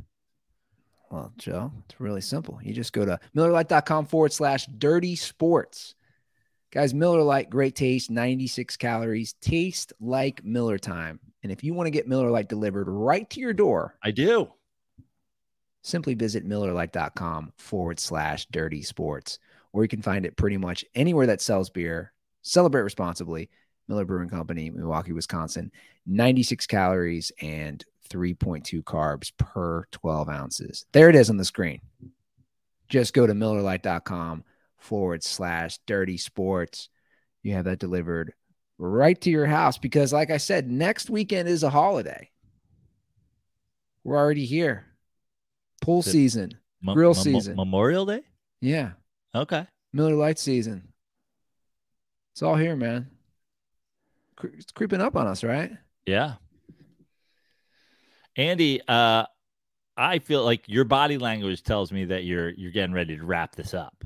Well, Joe, it's really simple. You just go to MillerLite.com forward slash dirty sports. Guys, Miller Lite, great taste, 96 calories, taste like Miller time. And if you want to get Miller Lite delivered right to your door, I do. simply visit MillerLite.com forward slash dirty sports. Or you can find it pretty much anywhere that sells beer. Celebrate responsibly. Miller Brewing Company, Milwaukee, Wisconsin. 96 calories and 3.2 carbs per 12 ounces. There it is on the screen. Just go to MillerLite.com forward slash dirty sports. You have that delivered right to your house because, like I said, next weekend is a holiday. We're already here. Pool Is season. Mo- Grill Mo- season. Memorial Day. Yeah. Okay. Miller Lite season. It's all here, man. It's creeping up on us, right? Yeah. Andy, uh, I feel like your body language tells me that you're you're getting ready to wrap this up.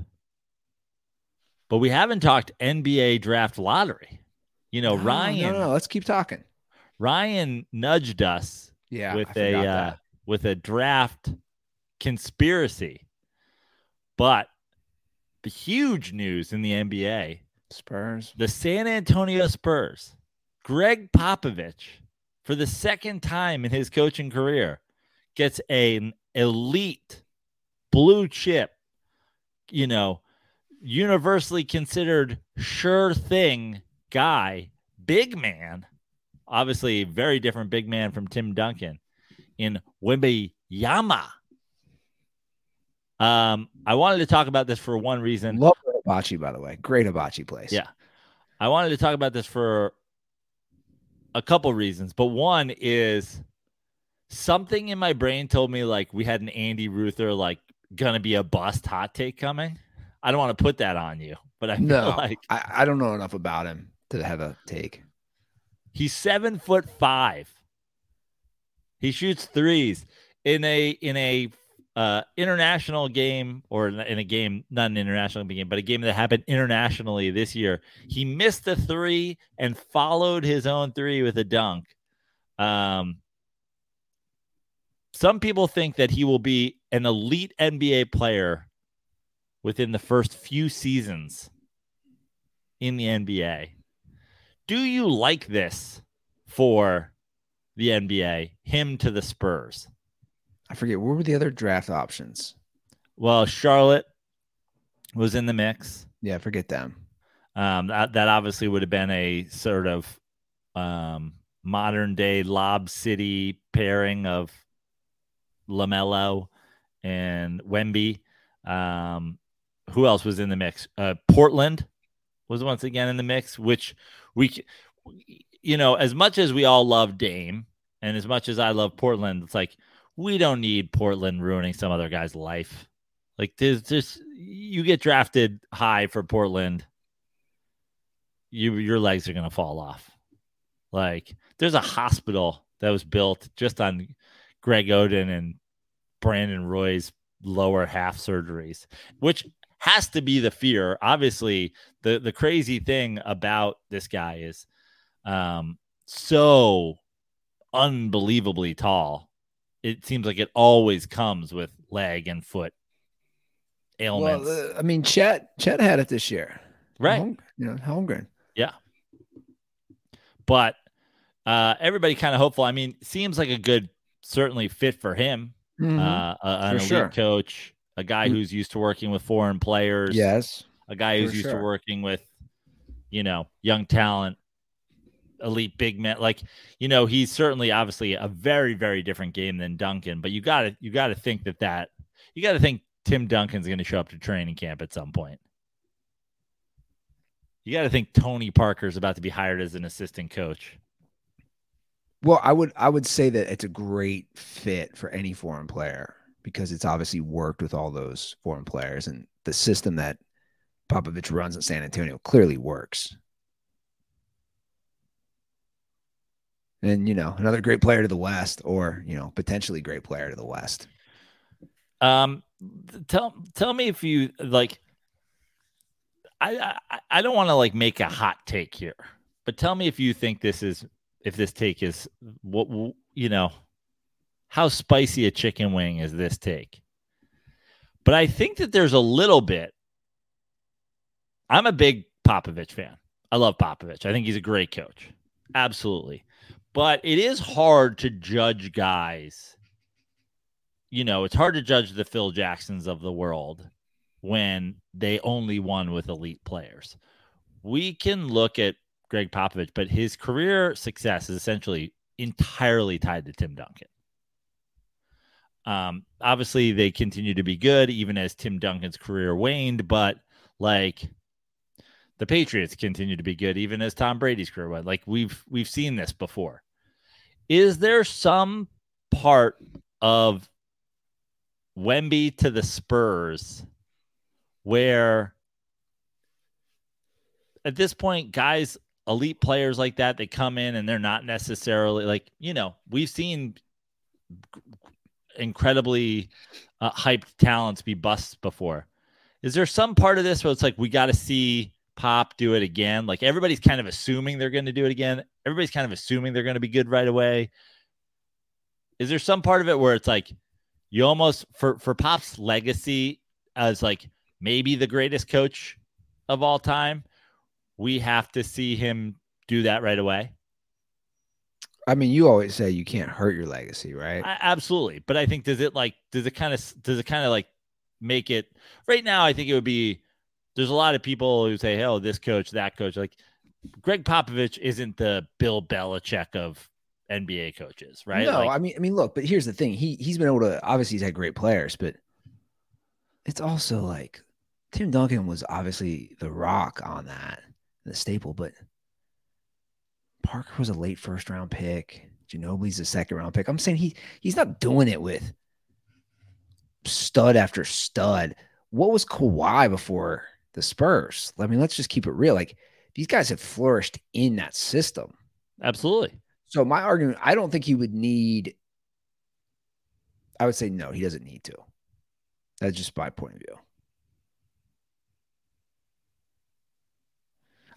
But we haven't talked NBA draft lottery. You know, No, Ryan No, no, let's keep talking. Ryan nudged us Yeah. With a uh, with a draft conspiracy. But the huge news in the NBA Spurs. the San Antonio Spurs, Gregg Popovich, for the second time in his coaching career, gets an elite blue chip, you know, universally considered sure thing guy, big man, obviously very different big man from Tim Duncan in Wemby Yama. Um, I wanted to talk about this for one reason. Love hibachi, by the way. Great hibachi place. Yeah. I wanted to talk about this for a couple reasons, but one is something in my brain told me like we had an Andy Ruther like gonna be a bust hot take coming. I don't want to put that on you, but I No, <laughs> like I, I don't know enough about him to have a take. he's seven foot five. He shoots threes in a in a uh, international game or in a game, not an international game, but a game that happened internationally this year. He missed a three and followed his own three with a dunk. Um, some people think that he will be an elite NBA player within the first few seasons in the NBA. Do you like this for the NBA? Him to the Spurs. I forget what were the other draft options. Well, Charlotte was in the mix. Yeah, forget them. Um, that, that obviously would have been a sort of um, modern day Lob City pairing of Lamelo and Wemby. Um, who else was in the mix? Uh, Portland was once again in the mix, which we, you know, as much as we all love Dame and as much as I love Portland, it's like we don't need Portland ruining some other guy's life. Like there's just you get drafted high for Portland, you your legs are gonna fall off. Like there's a hospital that was built just on Greg Oden and Brandon Roy's lower half surgeries, which has to be the fear. Obviously, the the crazy thing about this guy is um so unbelievably tall. It seems like it always comes with leg and foot ailments. Well, uh, I mean, Chet Chet had it this year, right. Hol- you know, Holmgren. Yeah, but uh, everybody kind of hopeful. I mean, seems like a good, certainly fit for him. Mhm. Uh, a- an For elite sure. coach, a guy Mm. who's used to working with foreign players. yes, a guy who's used to working with, you know, young talent, elite big man. Like, you know, he's certainly obviously a very, very different game than Duncan. But you got to, you got to think that that you got to think Tim Duncan's going to show up to training camp at some point. You got to think Tony Parker's about to be hired as an assistant coach. Well, I would I would say that it's a great fit for any foreign player because it's obviously worked with all those foreign players and the system that Popovich runs in San Antonio clearly works. And you know, another great player to the West, or you know, potentially great player to the West. Um, tell tell me if you like. I I, I don't want to like make a hot take here, but tell me if you think this is if this take is what you know. How spicy a chicken wing is this take? But I think that there's a little bit. I'm a big Popovich fan. I love Popovich. I think he's a great coach. Absolutely. But it is hard to judge guys you know, it's hard to judge the Phil Jacksons of the world when they only won with elite players. We can look at Gregg Popovich, but his career success is essentially entirely tied to Tim Duncan. Um, obviously, they continue to be good even as Tim Duncan's career waned, but like the Patriots continue to be good even as Tom Brady's career went. Like we've we've seen this before. Is there some part of Wemby to the Spurs, where at this point, guys, elite players like that, they come in and they're not necessarily like, you know, we've seen incredibly uh, hyped talents be busts before. Is there some part of this where it's like, we got to see Pop do it again? Like everybody's kind of assuming they're going to do it again. Everybody's kind of assuming they're going to be good right away. Is there some part of it where it's like, you almost for for Pop's legacy as like maybe the greatest coach of all time, we have to see him do that right away. I mean, you always say you can't hurt your legacy, right? I, absolutely, but I think does it like does it kind of does it kind of like make it right now? I think it would be. There's a lot of people who say, "Oh, this coach, that coach." Like Gregg Popovich isn't the Bill Belichick of NBA coaches, right? No, Like, I mean, I mean, look, but here's the thing. He he's been able to obviously he's had great players, but it's also like Tim Duncan was obviously the rock on that, the staple, but Parker was a late first round pick. Ginobili's a second round pick. I'm saying he he's not doing it with stud after stud. What was Kawhi before the Spurs? I mean, let's just keep it real. Like these guys have flourished in that system. absolutely. So my argument, I don't think he would need. I would say no, he doesn't need to. That's just my point of view.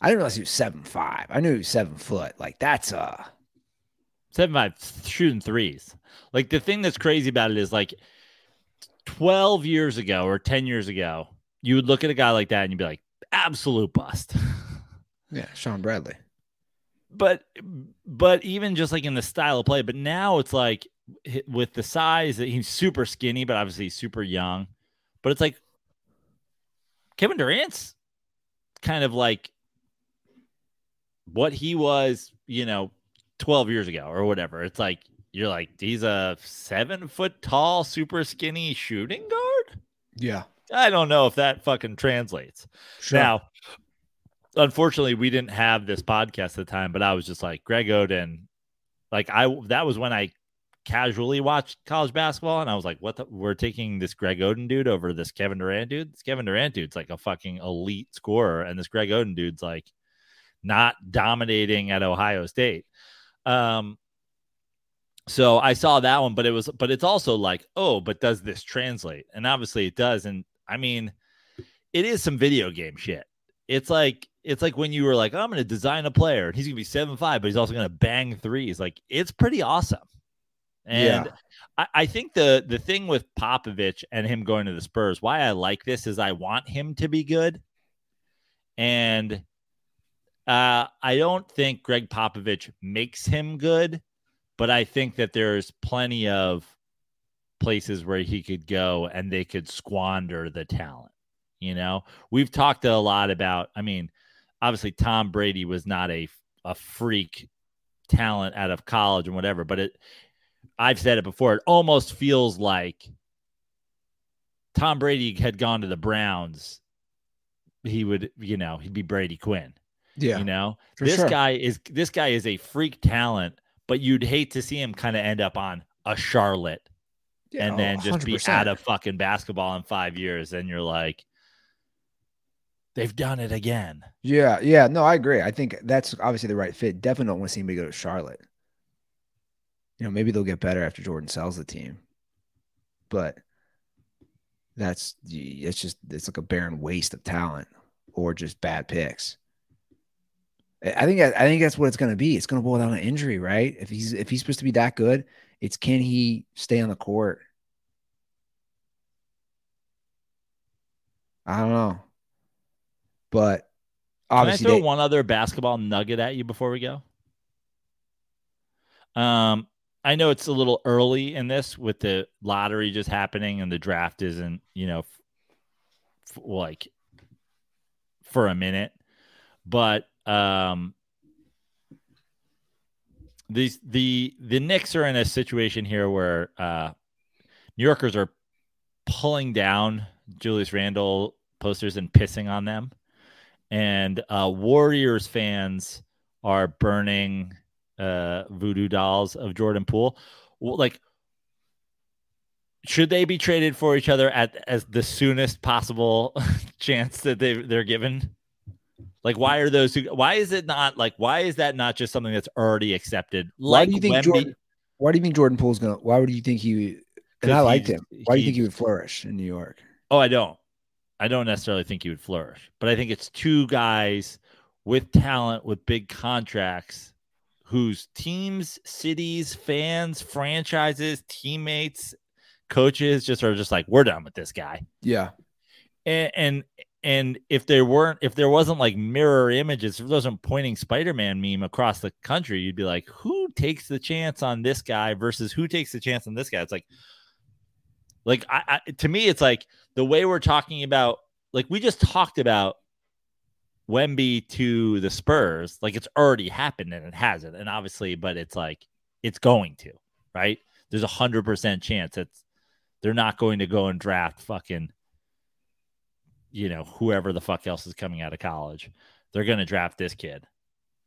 I didn't realize he was seven five. I knew he was seven foot. Like that's uh seven five shooting threes. Like the thing that's crazy about it is like twelve years ago or ten years ago, you would look at a guy like that and you'd be like, absolute bust. <laughs> yeah, Shawn Bradley. but but even just like in the style of play, but now it's like with the size that he's super skinny, but obviously super young. But it's like Kevin Durant's kind of like what he was, you know, 12 years ago or whatever. It's like you're like he's a seven foot tall, super skinny shooting guard. Yeah. I don't know if that fucking translates. Sure. Now, unfortunately, we didn't have this podcast at the time, but I was just like Greg Oden. Like I, that was when I casually watched college basketball, and I was like, "What? The, we're taking this Greg Oden dude over this Kevin Durant dude. This Kevin Durant dude's like a fucking elite scorer, and this Greg Oden dude's like not dominating at Ohio State." Um, so I saw that one, but it was, but it's also like, oh, but does this translate? And obviously it does. And I mean, it is some video game shit. It's like it's like when you were like, oh, I'm going to design a player, and he's going to be seven five, but he's also going to bang threes. Like it's pretty awesome. And Yeah. I, I think the the thing with Popovich and him going to the Spurs, why I like this is I want him to be good, and uh, I don't think Gregg Popovich makes him good, but I think that there's plenty of places where he could go and they could squander the talent. You know, we've talked a lot about. I mean, obviously Tom Brady was not a a freak talent out of college and whatever, but it. I've said it before. It almost feels like Tom Brady had gone to the Browns. He would, you know, he'd be Brady Quinn. Yeah. You know, this sure. guy is this guy is a freak talent, but you'd hate to see him kind of end up on a Charlotte Yeah, and then just be 100%. out of fucking basketball in five years, and you're like, they've done it again. Yeah, yeah, no, I agree. I think that's obviously the right fit. Definitely don't want to see anybody go to Charlotte. You know, maybe they'll get better after Jordan sells the team, but that's it's just it's like a barren waste of talent or just bad picks. I I think I think that's what it's going to be. It's going to boil down to injury, right? If he's if he's supposed to be that good, it's can he stay on the court? I don't know, but obviously, Can I throw they- one other basketball nugget at you before we go? Um, I know it's a little early in this with the lottery just happening and the draft isn't, you know, f- f- like for a minute, but um, these the the Knicks are in a situation here where uh, New Yorkers are pulling down Julius Randle posters and pissing on them and uh, Warriors fans are burning uh, voodoo dolls of Jordan Poole. Like, should they be traded for each other at as the soonest possible <laughs> chance that they they're given? Like, why are those? Two, why is it not like? Why is that not just something that's already accepted? Why do you think Wemby- Jordan? Why do you think Jordan Poole's gonna? Why would you think he? And I liked him. Why do you think he would flourish in New York? Oh, I don't. I don't necessarily think he would flourish, but I think it's two guys with talent, with big contracts, whose teams, cities, fans, franchises, teammates, coaches just are just like, we're done with this guy. Yeah, And and, and if there weren't, if there wasn't like mirror images, if there wasn't pointing Spider-Man meme across the country, you'd be like, who takes the chance on this guy versus who takes the chance on this guy? It's like, like I, I to me, it's like the way we're talking about, like we just talked about Wemby to the Spurs, like it's already happened and it hasn't, and obviously, but it's like it's going to, right? There's a hundred percent chance that they're not going to go and draft fucking, you know, whoever the fuck else is coming out of college. They're going to draft this kid.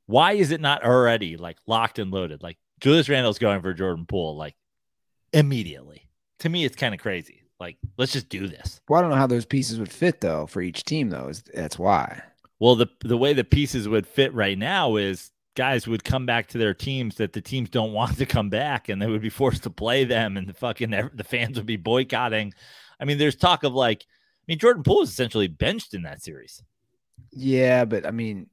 Why is it not already like locked and loaded? Like Julius Randle's going for Jordan Poole, like immediately. To me, it's kind of crazy. Like, let's just do this. well, I don't know how those pieces would fit though for each team though. Is that's why. Well, the the way the pieces would fit right now is guys would come back to their teams that the teams don't want to come back, and they would be forced to play them, and the fucking the fans would be boycotting. I mean, there's talk of like, mean, Jordan Poole is essentially benched in that series. Yeah, but I mean,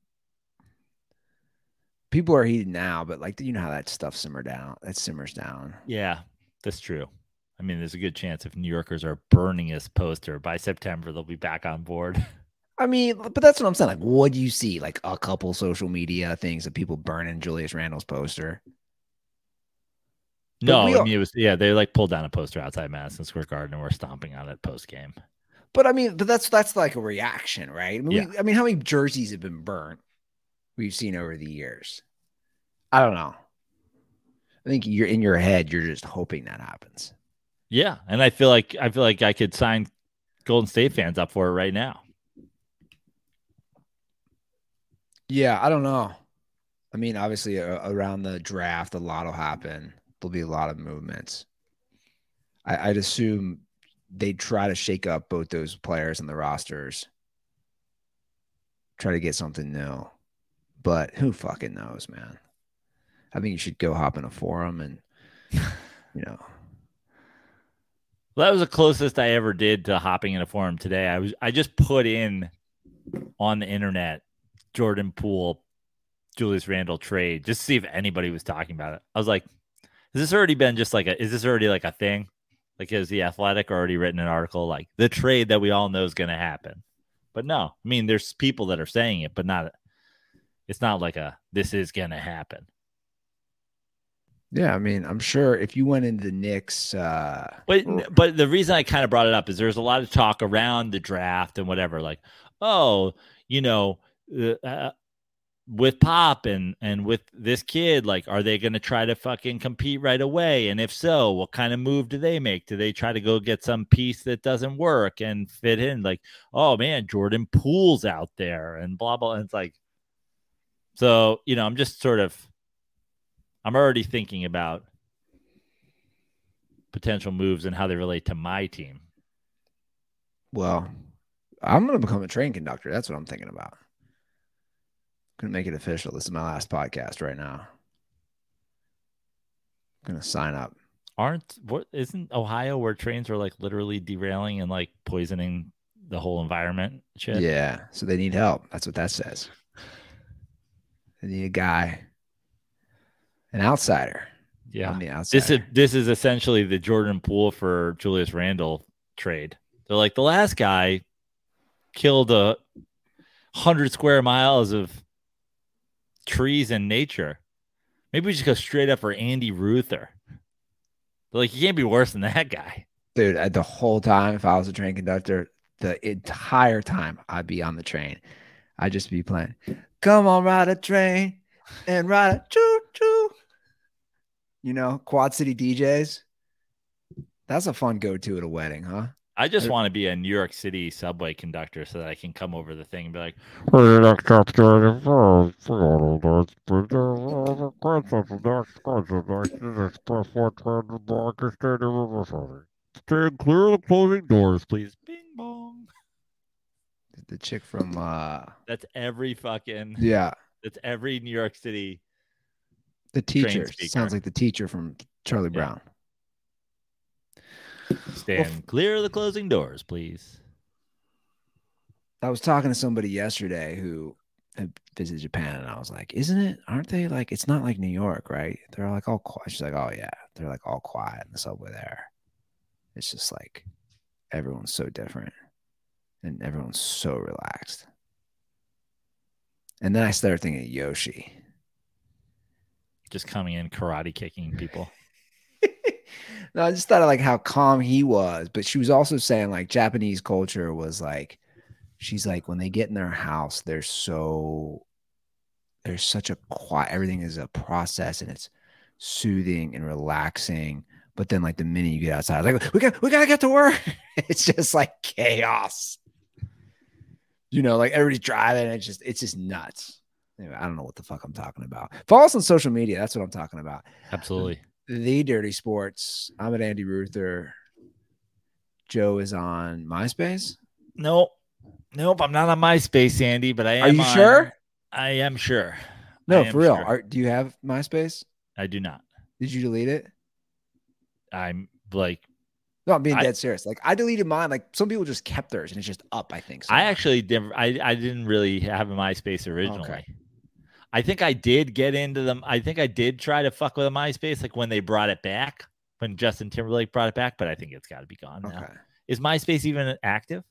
people are heated now, but like you know how that stuff simmer down. That simmers down. Yeah, that's true. I mean, there's a good chance if New Yorkers are burning his poster by September, they'll be back on board. <laughs> I mean, but that's what I'm saying. Like, what do you see? Like a couple social media things of people burning Julius Randle's poster. no, I mean, it was yeah, they like pulled down a poster outside Madison Square Garden and were stomping on it post game. But I mean, but that's that's like a reaction, right? I mean, we, I mean, how many jerseys have been burnt? we've seen over the years. I don't know. I think you're in your head, you're just hoping that happens. Yeah, and I feel like I feel like I could sign Golden State fans up for it right now. Yeah, I don't know. I mean, obviously, uh, around the draft, a lot will happen. There'll be a lot of movements. I, I'd assume they'd try to shake up both those players and the rosters, try to get something new. But who fucking knows, man? I think you should go hop in a forum and, <laughs> you know, Well, that was the closest I ever did to hopping in a forum today. I was I just put in on the internet Jordan Poole, Julius Randle trade just to see if anybody was talking about it. I was like, has this already been just like a is this already like a thing? Like has the athletic already written an article like the trade that we all know is gonna happen? But no, I mean there's people that are saying it, but not it's not like a this is gonna happen. yeah, I mean, I'm sure if you went into the Knicks, uh, But but the reason I kind of brought it up is there's a lot of talk around the draft and whatever, like, oh, you know, uh, uh, with Pop and and with this kid, like, are they going to try to fucking compete right away? And if so, what kind of move do they make? Do they try to go get some piece that doesn't work and fit in? Like, oh man, Jordan Poole's out there and blah blah. And it's like, so you know, I'm just sort of, I'm already thinking about potential moves and how they relate to my team. well, I'm going to become a train conductor. That's what I'm thinking about. Gonna make it official. This is my last podcast right now. Gonna sign up. Aren't what isn't Ohio where trains are like literally derailing and like poisoning the whole environment? Shit. Yeah. So they need help. That's what that says. They need a guy, an outsider Yeah. on the outside. This is this is essentially the Jordan Poole for Julius Randle trade. They're like the last guy killed a hundred square miles of trees and nature. Maybe we just go straight up for Andy Ruther. They're like, you can't be worse than that guy. dude. The whole time, if I was a train conductor, the entire time I'd be on the train, I'd just be playing. Come on, ride a train and ride a choo choo. You know, Quad City DJs. That's a fun go to at a wedding, huh? I just want to be a New York City subway conductor so that I can come over the thing and be like, Stand clear of the closing doors, please. Bing bong. The chick from uh That's every fucking. <laughs> yeah, That's every New York City. the teacher. Sounds like the teacher from Charlie Yeah. Stand clear of the closing doors, please. I was talking to somebody yesterday who had visited Japan, and I was like, "Isn't it? Aren't they like? It's not like New York, right? They're like all quiet." She's like, "Oh yeah, they're like all quiet in the subway there. It's just like everyone's so different, and everyone's so relaxed." And then I started thinking of Yoshi. Just coming in karate kicking people. <laughs> no, I just thought of like how calm he was, but she was also saying like Japanese culture was like, she's like when they get in their house, they're so there's such a quiet. Everything is a process, and it's soothing and relaxing. But then, like the minute you get outside, like we got we gotta get to work. <laughs> it's just like chaos. You know, like everybody's driving. It's just it's just nuts. Anyway, I don't know what the fuck I'm talking about. Follow us on social media. That's what I'm talking about Absolutely. The Dirty Sports. I'm at Andy Ruther. Joe is on MySpace. Nope. Nope. I'm not on MySpace, Andy, but I am. Are you on- sure? I am sure. No, am for real. sure. Are, do you have MySpace? I do not. Did you delete it? I'm like, No, I'm being I- dead serious. Like I deleted mine. Like some people just kept theirs and it's just up. I think. I actually didn't. I I didn't really have a MySpace originally. I think I did get into them. I think I did try to fuck with a MySpace, like when they brought it back, when Justin Timberlake brought it back. But I think it's got to be gone now. Okay. Is MySpace even active?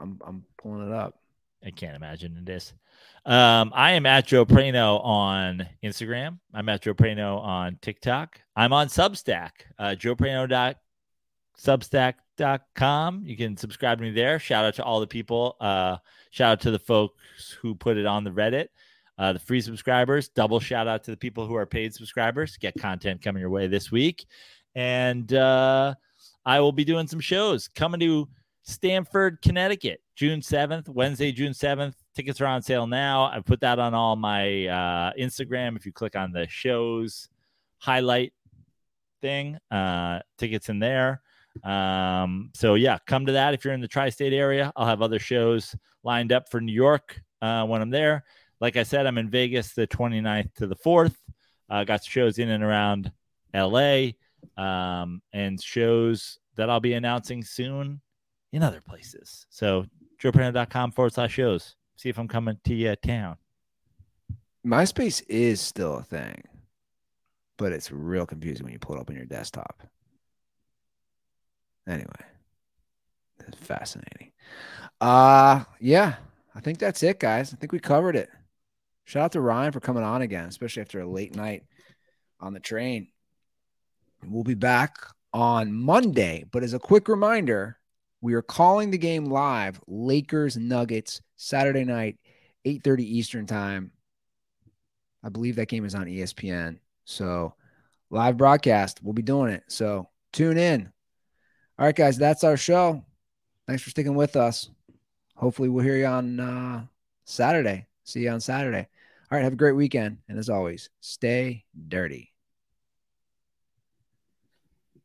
I'm I'm pulling it up. I can't imagine it is. Um, I am at Joe Praino on Instagram. I'm at Joe Praino on TikTok. I'm on Substack, uh, joepraino.substack freesubscribers.com. You can subscribe to me there. Shout out to all the people. Uh, shout out to the folks who put it on the Reddit. Uh, the free subscribers. Double shout out to the people who are paid subscribers. Get content coming your way this week. And uh, I will be doing some shows coming to Stamford, Connecticut, June 7th, Wednesday, June 7th. Tickets are on sale now. I put that on all my uh, Instagram. If you click on the shows highlight thing, uh, tickets in there. Um, so yeah, come to that if you're in the tri-state area. I'll have other shows lined up for New York uh, when I'm there. Like I said, I'm in Vegas the 29th to the 4th. Uh, got shows in and around LA um, and shows that I'll be announcing soon in other places. So joepraino.com forward slash shows. See if I'm coming to your town. MySpace is still a thing, but it's real confusing when you pull it up on your desktop. Anyway, fascinating. Uh yeah, I think that's it, guys. I think we covered it. Shout out to Ryan for coming on again, especially after a late night on the train. We'll be back on Monday, but as a quick reminder, we are calling the game live, Lakers Nuggets, Saturday night, 8:30 Eastern time. I believe that game is on ESPN. So, live broadcast, we'll be doing it. So, tune in. All right, guys, that's our show. Thanks for sticking with us. Hopefully, we'll hear you on uh, Saturday. See you on Saturday. All right, have a great weekend. And as always, stay dirty.